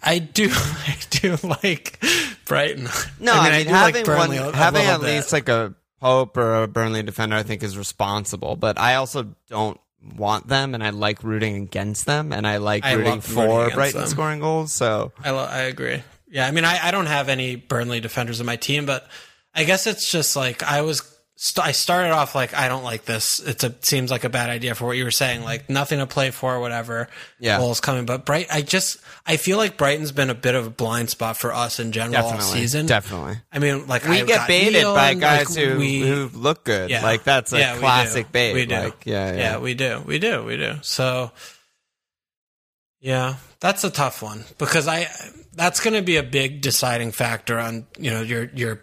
I do I do like Brighton. No, I mean, do like having Burnley one, having at bit. least like a Pope or a Burnley defender, I think is responsible. But I also don't want them, and I like rooting against them, and I like I rooting rooting for against Brighton them. scoring goals. So I lo- I agree. Yeah, I mean, I, I don't have any Burnley defenders in my team, but I guess it's just like I was. St- I started off like I don't like this. It seems like a bad idea for what you were saying. Like nothing to play for, whatever. Yeah. goals coming, but Bright. I just I feel like Brighton's been a bit of a blind spot for us in general all season. definitely, I mean, like we I get baited Neil by and, guys like, who we- who look good. Yeah. Like that's a Yeah, classic bait. We do. Like, yeah, yeah, yeah, we do, we do, we do. So, yeah, that's a tough one because I that's going to be a big deciding factor on you know your your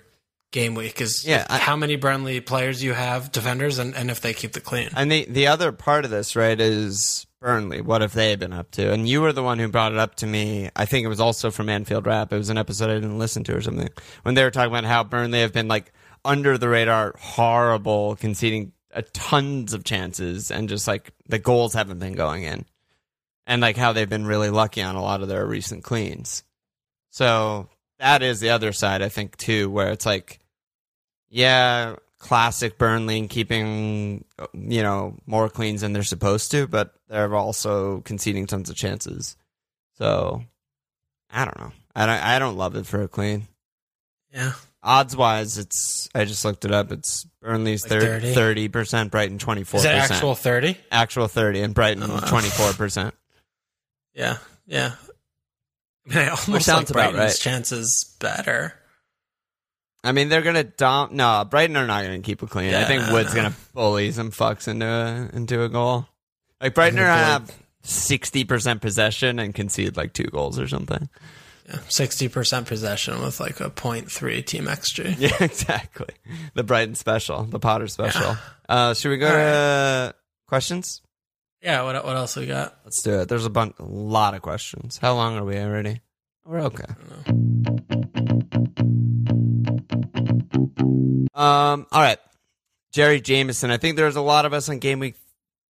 game week is Yeah, I- how many Burnley players you have defenders and, and if they keep the clean. And the the other part of this, right, is Burnley. What have they been up to? And you were the one who brought it up to me. I think it was also from Anfield Wrap. It was an episode I didn't listen to or something. When they were talking about how Burnley have been like under the radar, horrible, conceding a tons of chances, and just like the goals haven't been going in, and like how they've been really lucky on a lot of their recent cleans. So that is the other side, I think, too, where it's like, yeah, classic Burnley keeping, you know, more cleans than they're supposed to, but they're also conceding tons of chances. So I don't know. I don't. I don't love it for a clean. yeah, Odds wise, it's. I just looked it up. It's Burnley's Like 30? thirty percent, Brighton twenty four is that actual thirty? actual thirty, and Brighton Oh, twenty four percent. Yeah, yeah. I mean, I almost sounds like about Brighton's right. chances better. I mean, they're gonna dump. No, Brighton are not gonna keep it clean. I think Wood's gonna bully some fucks into a, into a goal. Like Brighton are think gonna Wood- have sixty percent possession and concede like two goals or something. Sixty percent possession with like a 0.3 team xG. Yeah, exactly. The Brighton special, the Potter special. Uh, should we go All to questions? Yeah. What what else we got? Let's do it. There's a bunch, a lot of questions. How long are we already? We're okay. Um. All right. Jerry Jameson. I think there's a lot of us on game week,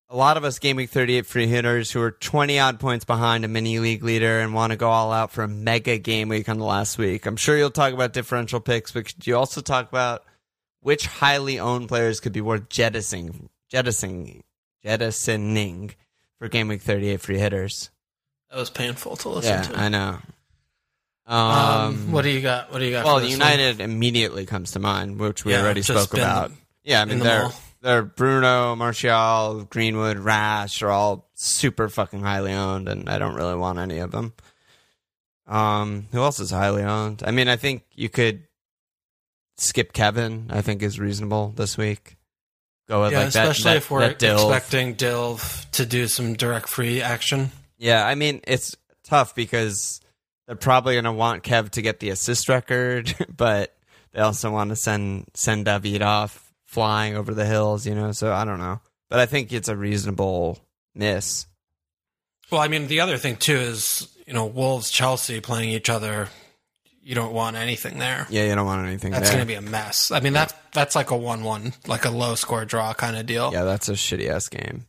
a lot of us game week 38 free hitters who are 20 odd points behind a mini league leader and want to go all out for a mega game week on the last week. I'm sure you'll talk about differential picks, but could you also talk about which highly owned players could be worth jettisoning, jettisoning, jettisoning for game week 38 free hitters. That was painful to listen Yeah, to. I know. Um, Um, what do you got? What do you got? well, for this one? United immediately comes to mind, which we Yeah, already spoke about. Yeah, I mean they're all. they're Bruno, Martial, Greenwood, Rash are all super fucking highly owned, and I don't really want any of them. Um, who else is highly owned? I mean, I think you could skip Kevin. I think is reasonable this week. Go with Yeah, like that. especially that- if we're that Dilf. expecting Dilv to do some direct free action. Yeah, I mean it's tough because they're probably going to want Kev to get the assist record, but they also want to send send David off flying over the hills, you know. So I don't know, but I think it's a reasonable miss. Well, I mean, the other thing too is you know Wolves Chelsea playing each other. You don't want anything there. Yeah, you don't want anything That's going to be a mess. I mean, that's that's like a one-one, like a low score draw kind of deal. yeah, that's a shitty ass game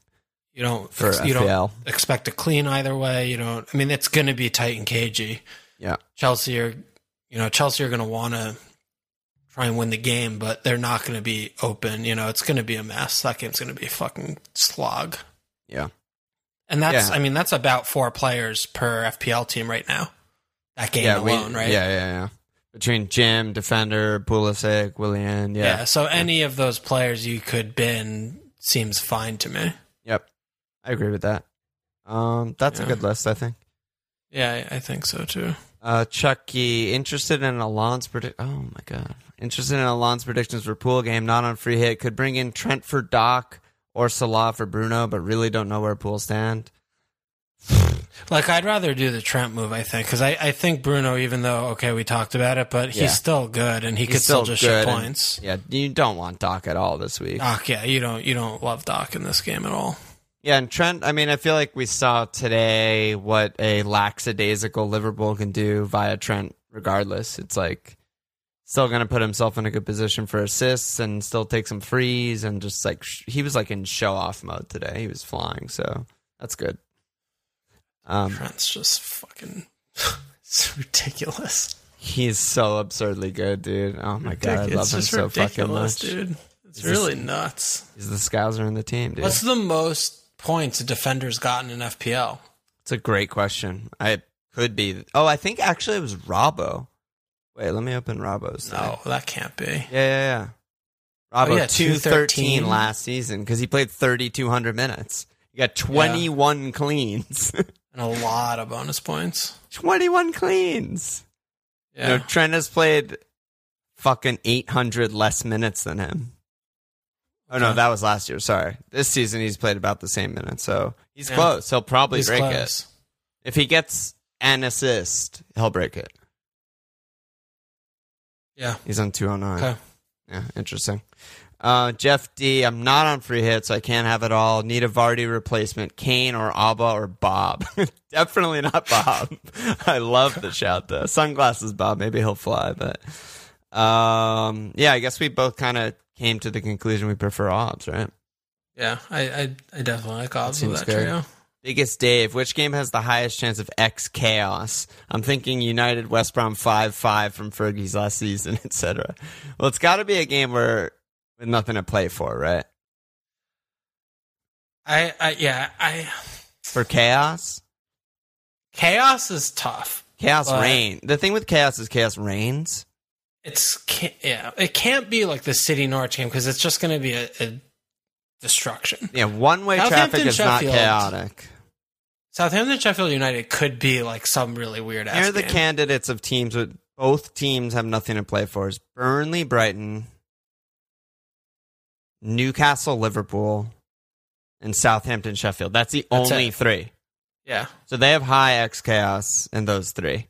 You don't for you don't expect a clean either way. You don't. I mean, it's going to be tight and cagey. Yeah, Chelsea are, you know, Chelsea are going to want to try and win the game, but they're not going to be open. You know, it's going to be a mess. That game's going to be a fucking slog. yeah, And that's, Yeah. I mean, that's about four players per FPL team right now. That game yeah, we- alone, right? Yeah, yeah, yeah. Between Jim, defender, Pulisic, Willian, Yeah. yeah, So any of those players you could bin seems fine to me. yep, I agree with that. Um, that's a good list, I think. Yeah, I I think so too. Uh, Chucky, interested in Alon's predict. Oh my god, interested in Alon's predictions for pool game, not on free hit. Could bring in Trent for Doc or Salah for Bruno, but really don't know where pool stand. Like I'd rather do the Trent move, I think, because I, I think Bruno, even though okay, we talked about it, but he's Yeah. still good and he He's could still, still just shoot and- points. Yeah, you don't want Doc at all this week. Doc, yeah, you don't you don't love Doc in this game at all. Yeah, and Trent. I mean, I feel like we saw today what a lackadaisical Liverpool can do via Trent. Regardless, it's like still going to put himself in a good position for assists and still take some frees and just like sh- he was like in show off mode today. He was flying, so that's good. Um, Trent's just fucking it's ridiculous. he's so absurdly good, dude. Oh my god, I Ridic- love it's him just so fucking much. dude. It's He's really nuts. He's the Scouser in the team, dude. What's the most points a defender's gotten in FPL? It's a great question. I could be. Oh, I think actually it was Robbo. Wait, let me open Robbo's. thing. No, that can't be. Yeah, yeah, yeah. Robbo Oh, yeah, 213 213. last season because he played 3,200 minutes. He got 21 cleans. And a lot of bonus points. 21 cleans. Yeah. You know, Trent has played fucking 800 less minutes than him. Oh, no, that was last year. Sorry. This season, he's played about the same minutes. So he's Yeah. close. He'll probably He's break it. If he gets an assist, he'll break it. Yeah. He's on 209. Okay. Yeah, interesting. Uh, Jeff D, I'm not on free hit, so I can't have it all. Need a Vardy replacement. Kane or Abba or Bob. Definitely not Bob. I love the shout though. Sunglasses Bob. Maybe he'll fly, but um, yeah, I guess we both kind of came to the conclusion we prefer odds, right? Yeah. I I, I definitely like odds with that good. trio. Biggest Dave, which game has the highest chance of X chaos? I'm thinking United West Brom 5 5 from Fergie's last season, etc. Well, it's got to be a game where with nothing to play for, right? I, I yeah, I For chaos? chaos is tough. Chaos But- rain. The thing with chaos is chaos rains. It's ca- yeah, it can't be like the City Norwich game because it's just going to be a, a destruction. Yeah, one way traffic is not chaotic. Southampton Sheffield United could be like some really weird ass. Here are the game. candidates of teams with both teams have nothing to play for. Is Burnley, Brighton, Newcastle, Liverpool, and Southampton, Sheffield. That's the That's only it. three. yeah, So they have high X chaos in those three.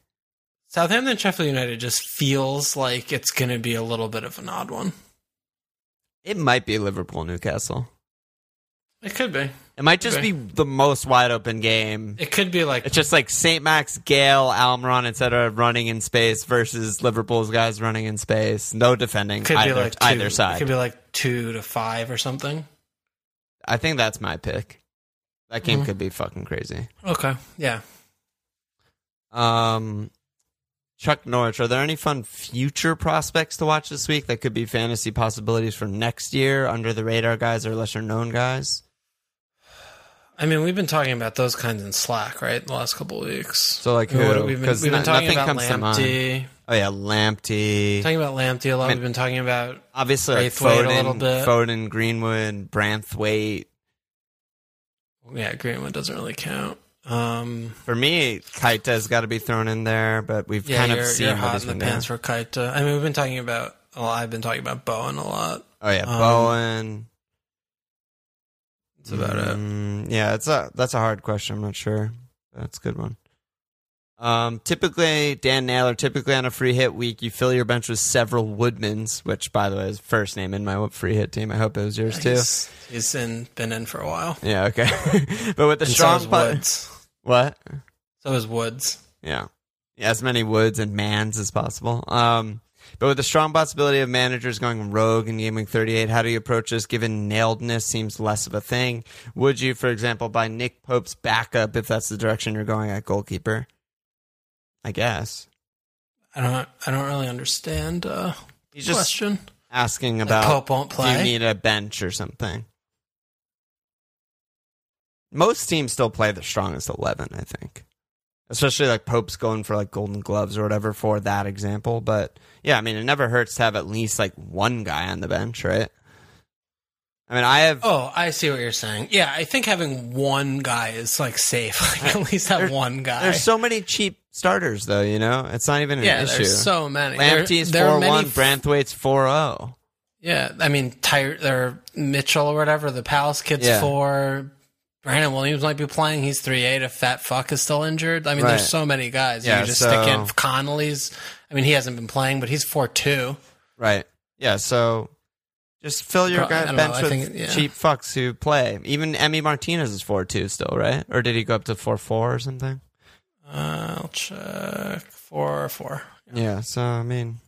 Southampton Sheffield United just feels like it's going to be a little bit of an odd one. It might be Liverpool, Newcastle. It could be. It might just Okay. be the most wide open game. It could be like It's just like St. Max, Gayle, Almiron, etc. running in space versus Liverpool's guys running in space. No defending could either, be like two, either It side. could be like two to five or something. I think that's my pick. That game Mhm. could be fucking crazy. Okay. Yeah. Um, Chuck Norwich, are there any fun future prospects to watch this week that could be fantasy possibilities for next year? Under the radar guys or lesser known guys? I mean, we've been talking about those kinds in Slack, right? The last couple of weeks. So like I mean, what- who? we've been, we've been no- talking about. Lamptey. Oh yeah, Lamptey. Talking about Lamptey a lot. I mean- we've been talking about Obviously, like Branthwaite a Foden, little bit. Foden, Greenwood, Branthwaite. yeah, Greenwood doesn't really count. Um, For me, Keita's got to be thrown in there, but we've yeah, kind you're, of seen you're hot he's in the pants for Kaita. I mean, we've been talking about. Well, I've been talking about Bowen a lot. Oh yeah, Um, Bowen. That's about it. Mm, Yeah, it's a that's a hard question. I'm not sure. That's a good one. Um, typically, Dan Naylor. Typically, on a free hit week, you fill your bench with several Woodmans, which, by the way, is first name in my free hit team. I hope it was yours too. He's, he's in, been in for a while. Yeah, okay. but with the And strong Woods. What? So is Woods. Yeah. yeah, as many Woods and Mans as possible. Um, but with the strong possibility of managers going rogue in Game Week 38, how do you approach this given nailedness seems less of a thing? Would you, for example, buy Nick Pope's backup if that's the direction you're going at goalkeeper? I guess. I don't. I don't really understand. Uh, He's just question. asking Like about Pope won't play. do you need a bench or something? Most teams still play the strongest 11, I think. Especially like Pope's going for like golden gloves or whatever for that example. But yeah, I mean, it never hurts to have at least like one guy on the bench, right? I mean, I have. Oh, I see what you're saying. Yeah, I think having one guy is like safe. Like at least have There- one guy. There's so many cheap starters, though, you know? It's not even an yeah, issue. there's so many. Lamptey's there are 4 1, f- Branthwaite's 4 0. Yeah, I mean, Ty- or Mitchell or whatever. The Palace kid's Yeah. four. Brandon Williams might be playing. He's three eight. If Fat Fuck is still injured, I mean, Right. there's so many guys. Yeah, you just so- stick in Connolly's. I mean, he hasn't been playing, but he's four two. Right. Yeah. So just fill your Pro- I guy don't know, bench I with think- yeah. cheap fucks who play. Even Emmy Martinez is four two still, right? Or did he go up to four four or something? Uh, I'll check four four. Yeah. So I mean,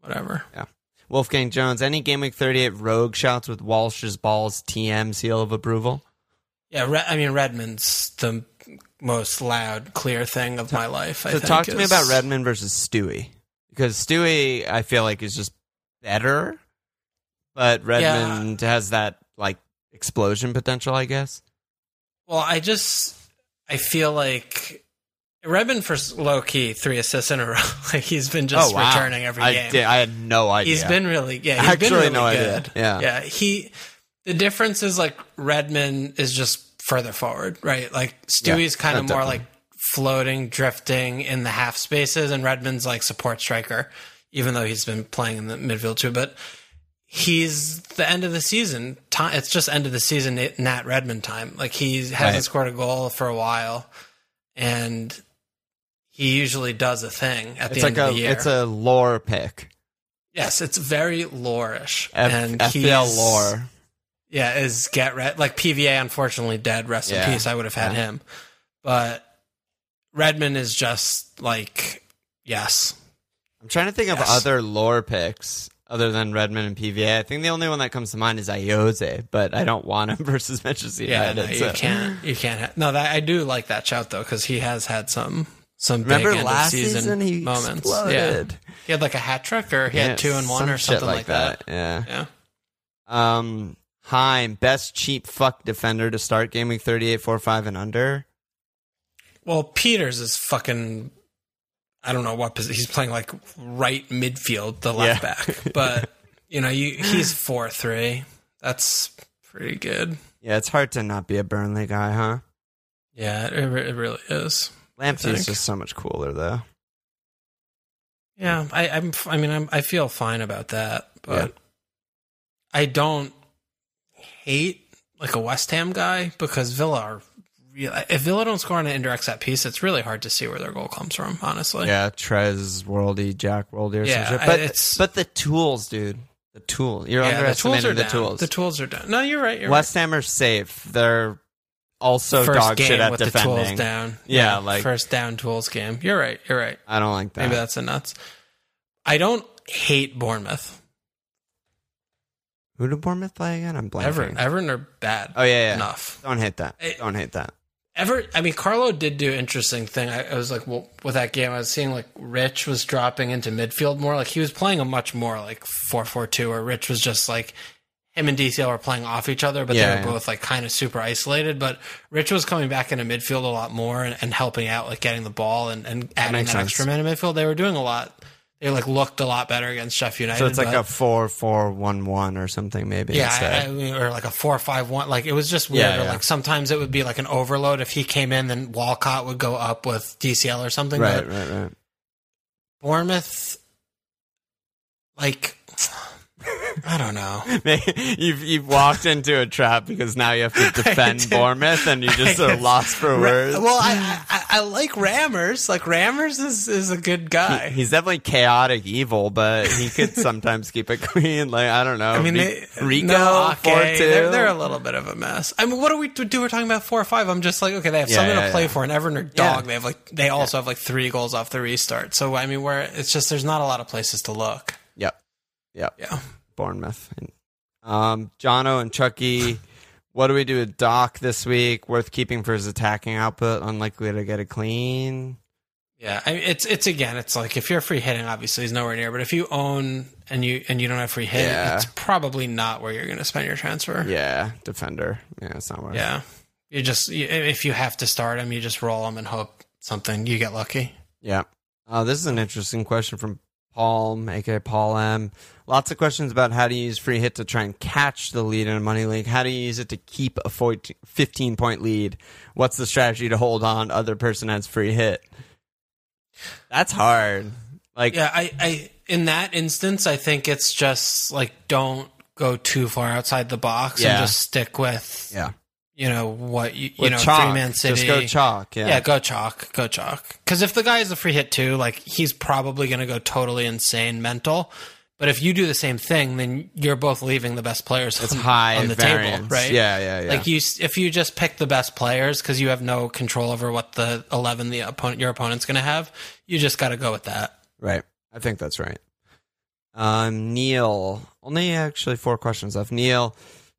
Whatever. Yeah. Wolfgang Jones. Any game week thirty eight rogue shouts with Walsh's balls TM seal of approval. Yeah, Re- I mean Redmond's the most loud, clear thing of my life. I So think, talk to me about Redmond versus Stewie because Stewie I feel like is just better, but Redmond has that like explosion potential, I guess. Well, I just I feel like Redmond for low key three assists in a row. like he's been just oh, returning every Oh, I game. Did, I had no idea. He's been really yeah. He's been Actually, really no idea. good. Yeah. yeah. He the difference is like Redmond is just further forward, right? Like Stewie's Yeah, kind of more definitely. like floating, drifting in the half spaces, and Redmond's like support striker, even though he's been playing in the midfield too. But he's the end of the season. It's just end of the season. Nat Redmond time. Like he hasn't Right. scored a goal for a while, and he usually does a thing at It's the like end a of the year. it's a lore pick. Yes, it's very lore-ish. F- and FPL lore. Yeah, is get red like PVA unfortunately dead, rest Yeah. in peace. I would have had Yeah. him. But Redmond is just like yes. I'm trying to think of other lore picks other than Redmond and PVA. I think the only one that comes to mind is Ayoze, but I don't want him versus Manchester Yeah, United. no, you can't you can't ha- No, that I do like that shout though cuz he has had some some Remember big end last of season, season he moments. exploded. Yeah. He had like a hat trick or he Yeah, had two and one some or something like that. Yeah. Yeah. Um, Heim, best cheap fuck defender to start game week 38, 4, 5, and under. Well, Peters is fucking. I don't know what position he's playing, like right midfield, the left Yeah. back. But you know, you, he's four three. That's pretty good. Yeah, it's hard to not be a Burnley guy, huh? Yeah, it, it really is. Lamptey is just so much cooler, though. Yeah, I, I'm. f- I mean, I'm, I feel fine about that, but I don't hate like a West Ham guy because Villa are. Real, if Villa don't score on an indirect set piece, it's really hard to see where their goal comes from. Honestly, Yeah, Trez, Worldy, Jack Worldy, or Yeah, some shit. But, it's- but the tools, dude. The tools. You're Yeah, the tools underestimating are the down. tools. The tools are down. No, you're right. You're West Ham are safe. They're also right. First dog shit at with the defending. tools down. Yeah, like- first down tools game. You're right. You're right. I don't like that. Maybe that's a nuts. I don't hate Bournemouth. Who did Bournemouth play again? I'm blanking. Everton, Everton are bad. Oh yeah, yeah. enough. Don't hate that. It- don't hate that. Ever, I mean, Carlo did do an interesting thing. I, I was like, well, with that game, I was seeing like Rich was dropping into midfield more. Like he was playing a much more like four four two, where Rich was just like him and DCL were playing off each other, but Yeah, they were yeah. both like kind of super isolated. But Rich was coming back into midfield a lot more and, and helping out, like getting the ball and, and adding makes that extra man in midfield. They were doing a lot. They like looked a lot better against Sheffield United. So it's like a four four one one or something maybe. yeah. I, I mean, or like a four five one. Like it was just weird. Yeah, yeah. like sometimes it would be like an overload. If he came in, then Walcott would go up with DCL or something. right, But right, right. Bournemouth, like, I don't know. you've you've walked into a trap because now you have to defend. Bournemouth and you just are lost for words. Well, I, I I like Rammers. Like Rammers is is a good guy. He's definitely chaotic evil, but he could sometimes keep it clean. Like I don't know. I mean, they, Rico no, okay. They're, they're a little bit of a mess. I mean, what do we do? We're talking about four or five. I'm just like, okay, they have Yeah, something yeah, to play yeah. for, and Everton are dog. They have like, they also have like three goals off the restart. So I mean, where it's just there's not a lot of places to look. Yep. Yeah. Bournemouth. Um, Jono and Chucky. What do we do with Doc this week? Worth keeping for his attacking output. Unlikely to get it clean. Yeah, I mean, it's it's again, it's like if you're free hitting, obviously he's nowhere near. But if you own and you and you don't have free hit, Yeah. it's probably not where you're going to spend your transfer. Yeah, defender. Yeah, it's not worth. Yeah. you just you, if you have to start him, you just roll him and hope something you get lucky. Yeah. Uh, this is an interesting question from Paul, aka Paul M. Lots of questions about how to use free hit to try and catch the lead in a money league. How do you use it to keep a 14 15 point lead? What's the strategy to hold on? Other person has free hit. That's hard. Like, Yeah, I, I in that instance, I think it's just like don't go too far outside the box Yeah. and just stick with yeah, you know what you, you know chalk. three man city. Just go chalk. Yeah. Yeah, go chalk, go chalk. Because if the guy is a free hit too, like he's probably going to go totally insane mental. But if you do the same thing, then you're both leaving the best players it's on, high on the variance. table, right? Yeah, yeah, yeah. Like you, if you just pick the best players because you have no control over what the eleven the opponent your opponent's going to have, you just got to go with that. Right. I think that's right. Um, Neil, only actually four questions left. Neil,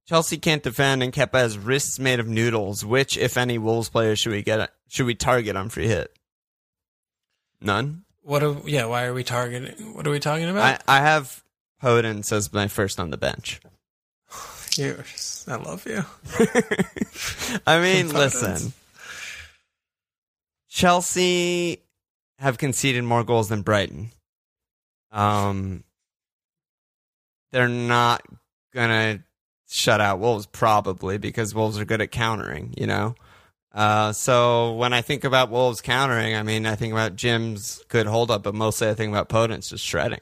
Chelsea can't defend and Kepa has wrists made of noodles. Which, if any, Wolves players should we get? Should we target on free hit? None. What? Are, yeah. Why are we targeting? What are we talking about? I have Podence as my first on the bench. You're I love you. I mean, listen. Chelsea have conceded more goals than Brighton. Um, they're not gonna shut out Wolves probably because Wolves are good at countering. You know. Uh, so when I think about Wolves countering, I mean, I think about Jim's good hold up, but mostly I think about Podence just shredding.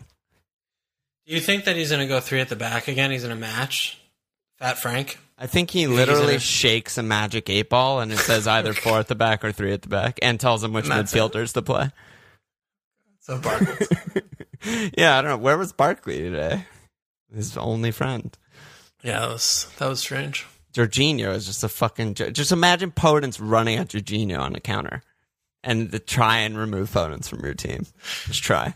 Do you think that he's going to go three at the back again? He's in a match. Fat Frank. I think he literally gonna- shakes a magic eight ball and it says either four at the back or three at the back and tells him which that's it. midfielders to play. So Barkley. yeah, I don't know. Where was Barkley today? His only friend. Yeah, that was that was strange. Jorginho is just a fucking. Just imagine Podence running at Jorginho on the counter and to try and remove Podence from your team. Just try.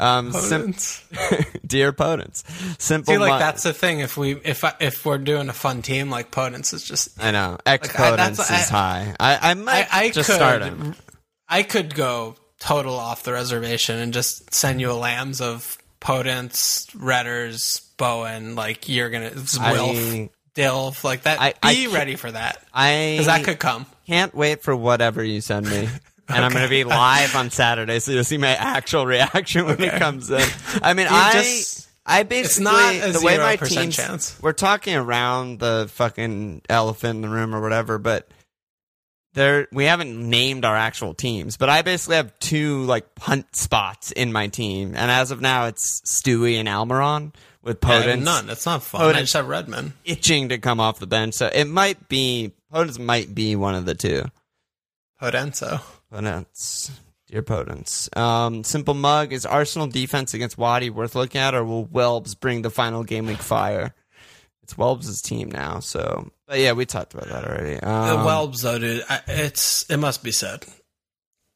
Um, sim- dear Podence. Simple. See, like mon- that's the thing. If we if I, if we're doing a fun team, like Podence is just. I know. X Like, I- that's- is I- high. I, I might I, I just could start him. I could go total off the reservation and just send you a lambs of Podence, Redders, Bowen. Like you're gonna it's Wilf, I- Dilf, like that. I- I Be ready for that I because that could come. can't wait for whatever you send me. And I'm going to be live on Saturday, so you'll see my actual reaction when it comes in. I mean, You I, just- I basically the way my 0% teams. chance. We're talking around the fucking elephant in the room or whatever, but there we haven't named our actual teams. But I basically have two like punt spots in my team, and as of now, it's Stewie and Almiron with Yeah, Podence none. That's not fun. I Podence- just have Redmond. itching to come off the bench. So it might be Podence might be one of the two. Podenso. Potence. Dear Potence. Um, simple mug. Is Arsenal defense against Wadi worth looking at, or will Welbs bring the final game week fire? It's Welbs' team now, so. But yeah, we talked about that already. The Um, Welbs, though, dude, I, it's it must be said,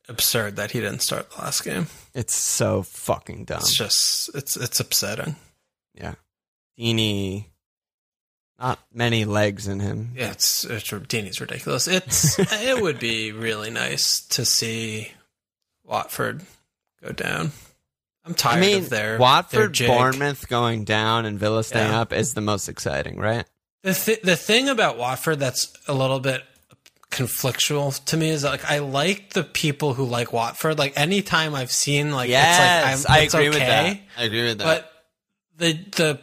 absurd that he didn't start the last game. It's so fucking dumb. It's just it's it's upsetting. Yeah. Deeney. not many legs in him. Yeah, it's, it's Deeney's ridiculous. It's it would be really nice to see Watford go down. I'm I tired mean, of their their Watford, jig. Bournemouth going down and Villa staying Yeah. up is the most exciting, right? The th- the thing about Watford that's a little bit conflictual to me is that, like I like the people who like Watford. Like anytime I've seen like yes, it's like I'm, I it's agree with that. I agree with that. But the the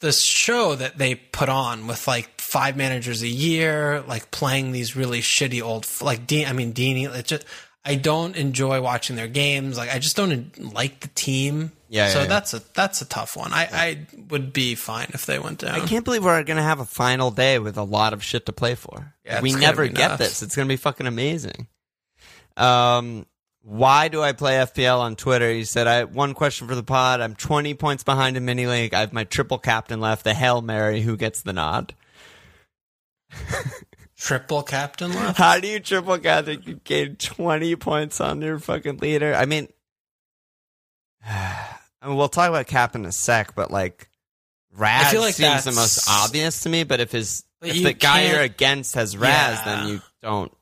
the show that they put on with like five managers a year, like playing these really shitty old like Dean. I mean Deanie. It just I don't enjoy watching their games. Like I just don't like the team. Yeah, So yeah, yeah. that's a that's a tough one. I I would be fine if they went down. I can't believe we're going to have a final day with a lot of shit to play for. Yeah, we never get nuts. this. It's going to be fucking amazing. Um, why do I play FPL on Twitter? He said, "I one question for the pod. I'm 20 points behind in mini league. I have my triple captain left. The hail mary. Who gets the nod? Triple captain left. How do you triple captain? You gain 20 points on your fucking leader. I mean, I mean, we'll talk about cap in a sec, but like." Raz I feel like seems the most obvious to me, but if his But if the guy can't- you're against has Raz, Yeah. then you don't.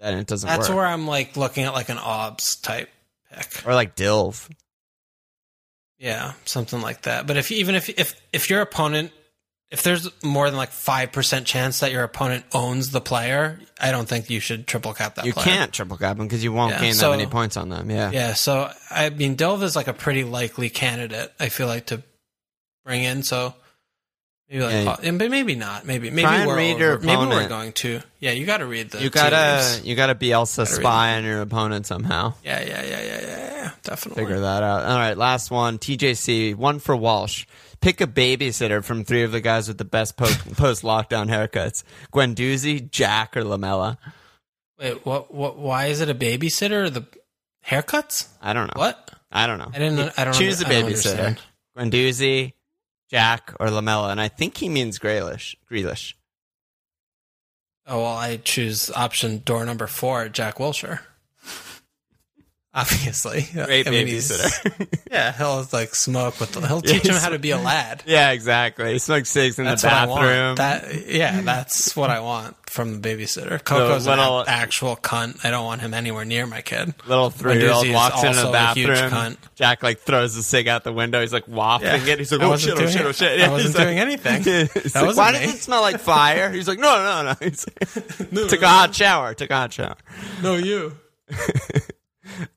It doesn't That's work. where I'm like looking at like an obs type pick. or like Dilv. Yeah, something like that. But if even if if if your opponent if there's more than like five percent chance that your opponent owns the player, I don't think you should triple cap that You player. can't triple cap them because you won't Yeah, gain so- that many points on them. Yeah. Yeah, so I mean Delve is like a pretty likely candidate, I feel like, to bring in. So maybe like Yeah. and but maybe not. Maybe maybe Try we're over- maybe we're going to. Yeah, you gotta read the You gotta you gotta Bielsa Gotta spy on your opponent somehow. Yeah, yeah, yeah, yeah, yeah, yeah. Definitely. Figure that out. All right, last one. TJC, one for Walsh. Pick a babysitter from three of the guys with the best post lockdown haircuts: Guendouzi, Jack, or Lamela. Wait, what what why is it a babysitter? or The haircuts? I don't know. What? I don't know. I didn't I don't choose a babysitter. Guendouzi, Jack, or Lamela, and I think he means Grealish. Grealish. Oh well, I choose option door number four, Jack Wilshere. Obviously, Great I mean, babysitter. Yeah, he'll like smoke with. The, he'll teach him how to be a lad. yeah, exactly. He smokes cigs in That's the bathroom. That yeah, that's what I want from the babysitter. Coco's little- an actual cunt. I don't want him anywhere near my kid. Little three year old walks into the also a huge bathroom. cunt. Jack like throws the cig out the window. He's like wafting it. He's like, oh shit, oh shit, oh it. shit. I wasn't he's like- doing anything. That like, Why me." does it smell like fire? He's like, no, no, no. He's took a hot shower. Took a hot shower. No, you.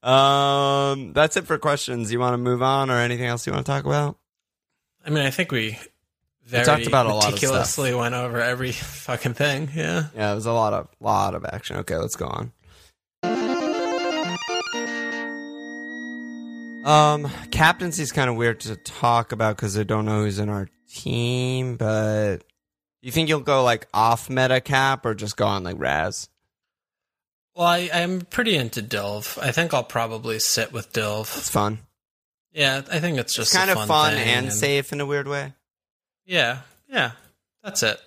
Um, that's it for questions. You want to move on, or anything else you want to talk about? I mean, I think we very talked about a lot meticulously went over every fucking thing. Yeah. Yeah, it was a lot of lot of action. Okay, let's go on. Um, captaincy's kind of weird to talk about because I don't know who's in our team. But you think you'll go like off meta cap or just go on like Raz? Well, I, I'm pretty into Dilv. I think I'll probably sit with Dilv. It's fun. Yeah, I think it's just It's kind a of fun, fun thing and safe in a weird way. Yeah, yeah, that's it.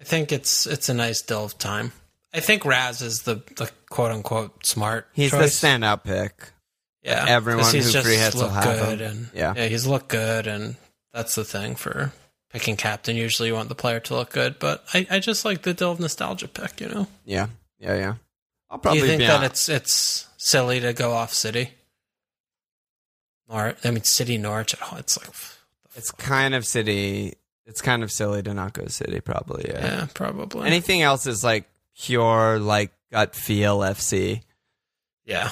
I think it's it's a nice Dilv time. I think Raz is the the quote unquote smart. He's choice. the standout pick. Yeah, everyone he's who free hits will have good, him. and Yeah. yeah, he's looked good, and that's the thing for picking captain. Usually, you want the player to look good, but I, I just like the Dilv nostalgia pick. You know, Yeah, yeah, yeah. I'll do you think that it's it's silly to go off City? Or I mean, City Norwich. It's like It's kind of city. It's kind of silly to not go city. Probably. Yeah. yeah, probably. Anything else is like pure like gut feel FC, yeah,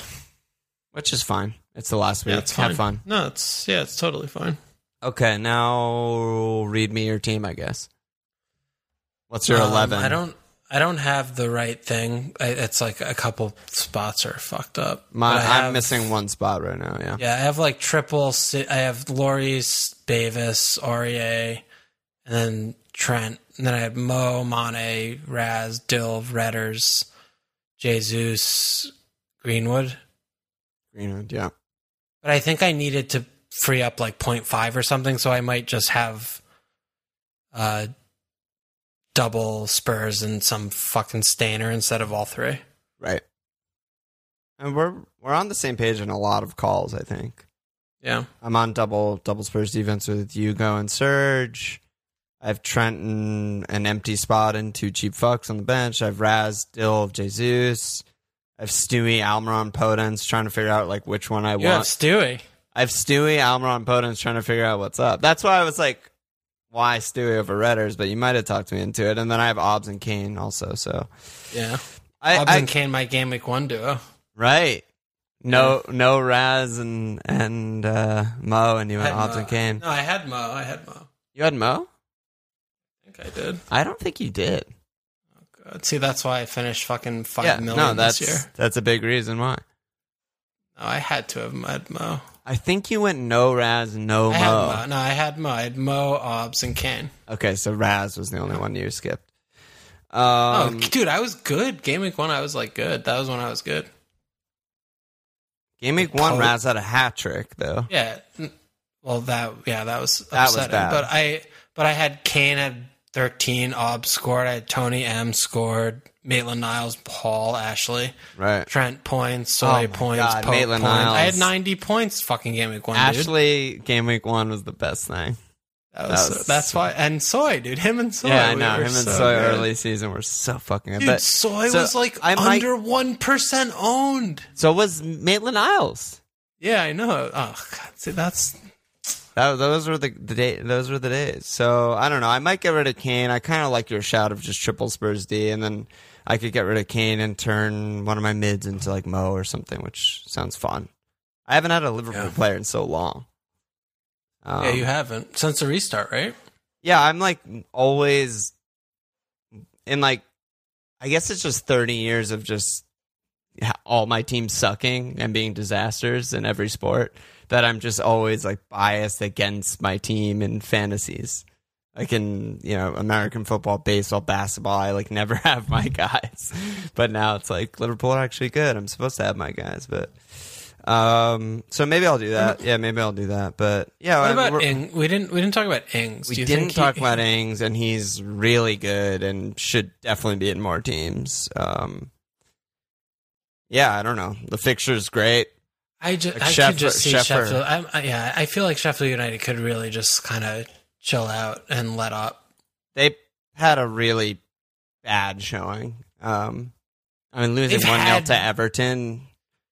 which is fine. It's the last week. yeah, it's Have fun. No, it's yeah, it's totally fine. Okay, now read me your team. I guess. What's your Um, eleven? I don't. I don't have the right thing. I, it's like a couple spots are fucked up. My, I'm missing one spot right now. Yeah. Yeah, I have like triple. I have Lloris, Davis, Aurier, and then Trent. And then I have Mo, Mane, Raz, Dilv, Redders, Jesus, Greenwood. Greenwood. Yeah. But I think I needed to free up like 0.5 or something, so I might just have uh double Spurs and some fucking Stainer instead of all three. Right. And we're we're on the same page in a lot of calls. I think Yeah. I'm on double double Spurs defense with Hugo and Serge. I have Trenton, an empty spot, and two cheap fucks on the bench. I have Raz, Dill, Jesus. I have Stewie, Almiron, Podence, trying to figure out like which one I You have want. Stewie. I have Stewie, Almiron, Podence, trying to figure out what's up. That's why I was like, why Stewie over Redders? But you might have talked me into it. And then I have Obbs and Kane also. So Yeah. I, Hobbs I and Kane, my game week one duo. right. No, no Raz and and uh, Mo, and you went Obbs Mo. and Kane. No, I had Mo. I had Mo. You had Mo? I think I did. I don't think you did. God. See, that's why I finished fucking five yeah, million no, that's this year. that's a big reason why. No, I had to have had Mo. I think you went no Raz, no I Mo. had Mo. No, I had Mo. I had Mo, Obbs, and Kane. Okay, so Raz was the only one you skipped. Oh, Um, dude, I was good. Game week one, I was like good. That was when I was good. game week one, Oh. Raz had a hat trick though. Yeah. Well, that yeah, that was That was upsetting. bad. But I but I had Kane at thirteen. Obbs scored. I had Tony M scored. Maitland Niles, Paul, Ashley, Right. Trent points, Soy Oh points, God, Pope Maitland points. I had ninety points. Fucking game week one, dude. Ashley, game week one was the best thing. That was, that was- that's why. And Soy, dude, him and Soy. yeah, I know. Him and so Soy good. early season were so fucking good. Dude, but Soy so was like I under one percent owned. so was Maitland Niles. Yeah, I know. Oh god, see that's That, those were the, the day. Those were the days. So I don't know. I might get rid of Kane. I kind of like your shout of just triple Spurs D, and then I could get rid of Kane and turn one of my mids into like Mo or something, which sounds fun. I haven't had a Liverpool Yeah. player in so long. Um, yeah. You haven't since the restart, right? yeah, I'm like always in like. I guess it's just 30 years of just all my teams sucking and being disasters in every sport that I'm just always like biased against my team in fantasies. Like in, you know, American football, baseball, basketball, I like never have my guys. But now it's like Liverpool are actually good. I'm supposed to have my guys, but um so maybe I'll do that. Yeah, maybe I'll do that. But yeah, What about Ing? We didn't. We didn't talk about Ings. we didn't he- talk about Ings, and he's really good and should definitely be in more teams. Um, yeah, I don't know. The fixture's great. I just, Like I Sheffer- could just see Sheffer. Sheffield. I'm, I, yeah, I feel like Sheffield United could really just kind of chill out and let up. They had a really bad showing. Um, I mean, losing They've one 0 had- to Everton.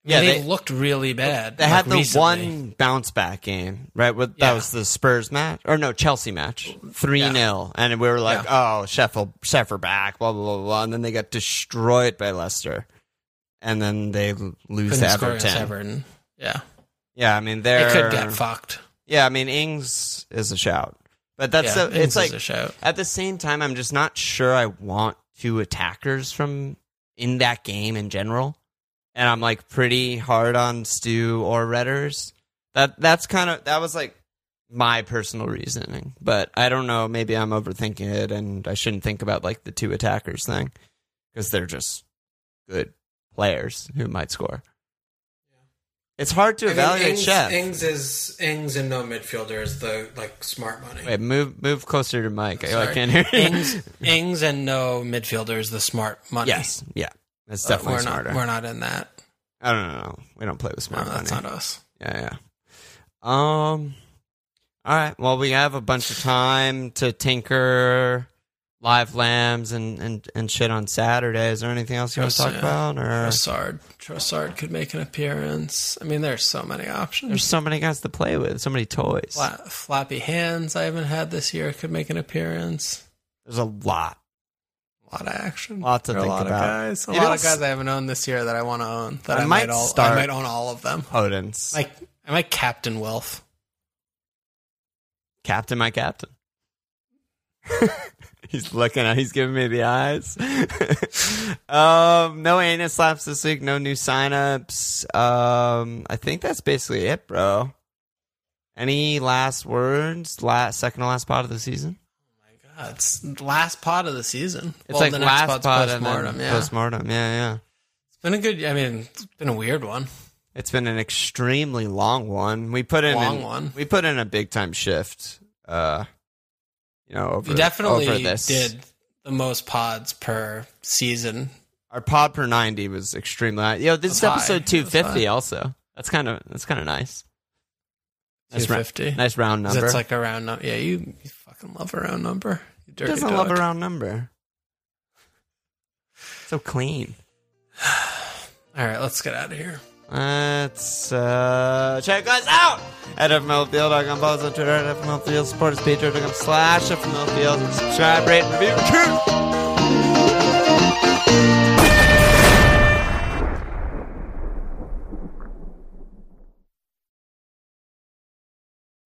Yeah, Yeah, they, they- looked really bad. They like, had the recently. one bounce back game, right? With, That was the Spurs match, or no, Chelsea match, three 0 and we were like, "Oh, Sheffield, Sheffield back," blah blah blah blah, and then they got destroyed by Leicester, and then they lose to Everton. Everton. Yeah, Yeah, I mean they they're could get fucked. yeah, I mean Ings is a shout, but that's yeah, it's like a at the same time, I'm just not sure I want two attackers from in that game in general, and I'm like pretty hard on Stu or Redders. That that's kind of that was like my personal reasoning, but I don't know. Maybe I'm overthinking it, and I shouldn't think about like the two attackers thing because they're just good players who might score. It's hard to evaluate Chef. Ings is Ings and no midfielder is the like smart money. Wait, move move closer to Mike. I Sorry. can't hear you. Ings, Ings and no midfielder is the smart money. Yes, yeah, that's definitely we're smarter. not. We're not in that. I don't know. We don't play with smart money. No, smart that's money. not us. Yeah, yeah. Um. All right. Well, we have a bunch of time to tinker live lambs and and and shit on Saturday. Is there anything else you want to talk Yeah. about? Or Trossard. Trossard could make an appearance. I mean, there's so many options. there's so many guys to play with, so many toys. Fla- Flappy Hands I haven't had this year could make an appearance. There's a lot. A lot of action. Lot to There think a lot about. of guys. A Maybe lot I'll of guys I haven't owned this year that I want to own. That I I, might might, all, start- I might own all of them. Podence. Like I might captain Wilf. captain, my captain. he's looking at. He's giving me the eyes. um, no anus slaps this week. No new signups. Um, I think that's basically it, bro. Any last words? Last second to last part of the season. Oh my god, it's the last pot of the season. It's Well, like the last pot's part postmortem. Yeah, postmortem. Yeah, yeah. it's been a good. I mean, it's been a weird one. It's been an extremely long one. We put in Long an- one. We put in a big time shift. Uh, you know, over We definitely over this. did the most pods per season. Our pod per ninety was extremely high. Yo, this is episode two fifty. Also, that's kind of that's kind of nice. Nice, ra- nice round number. It's like a round number. Yeah, you, you fucking love a round number. You dirty doesn't dog. love a round number? So clean. All right, let's get out of here. Let's uh, check us out at FMLFPL.com. Follow us on Twitter at FMLFPL. Support us, patreon.com slash FMLFPL. Subscribe, rate, review. Cheers!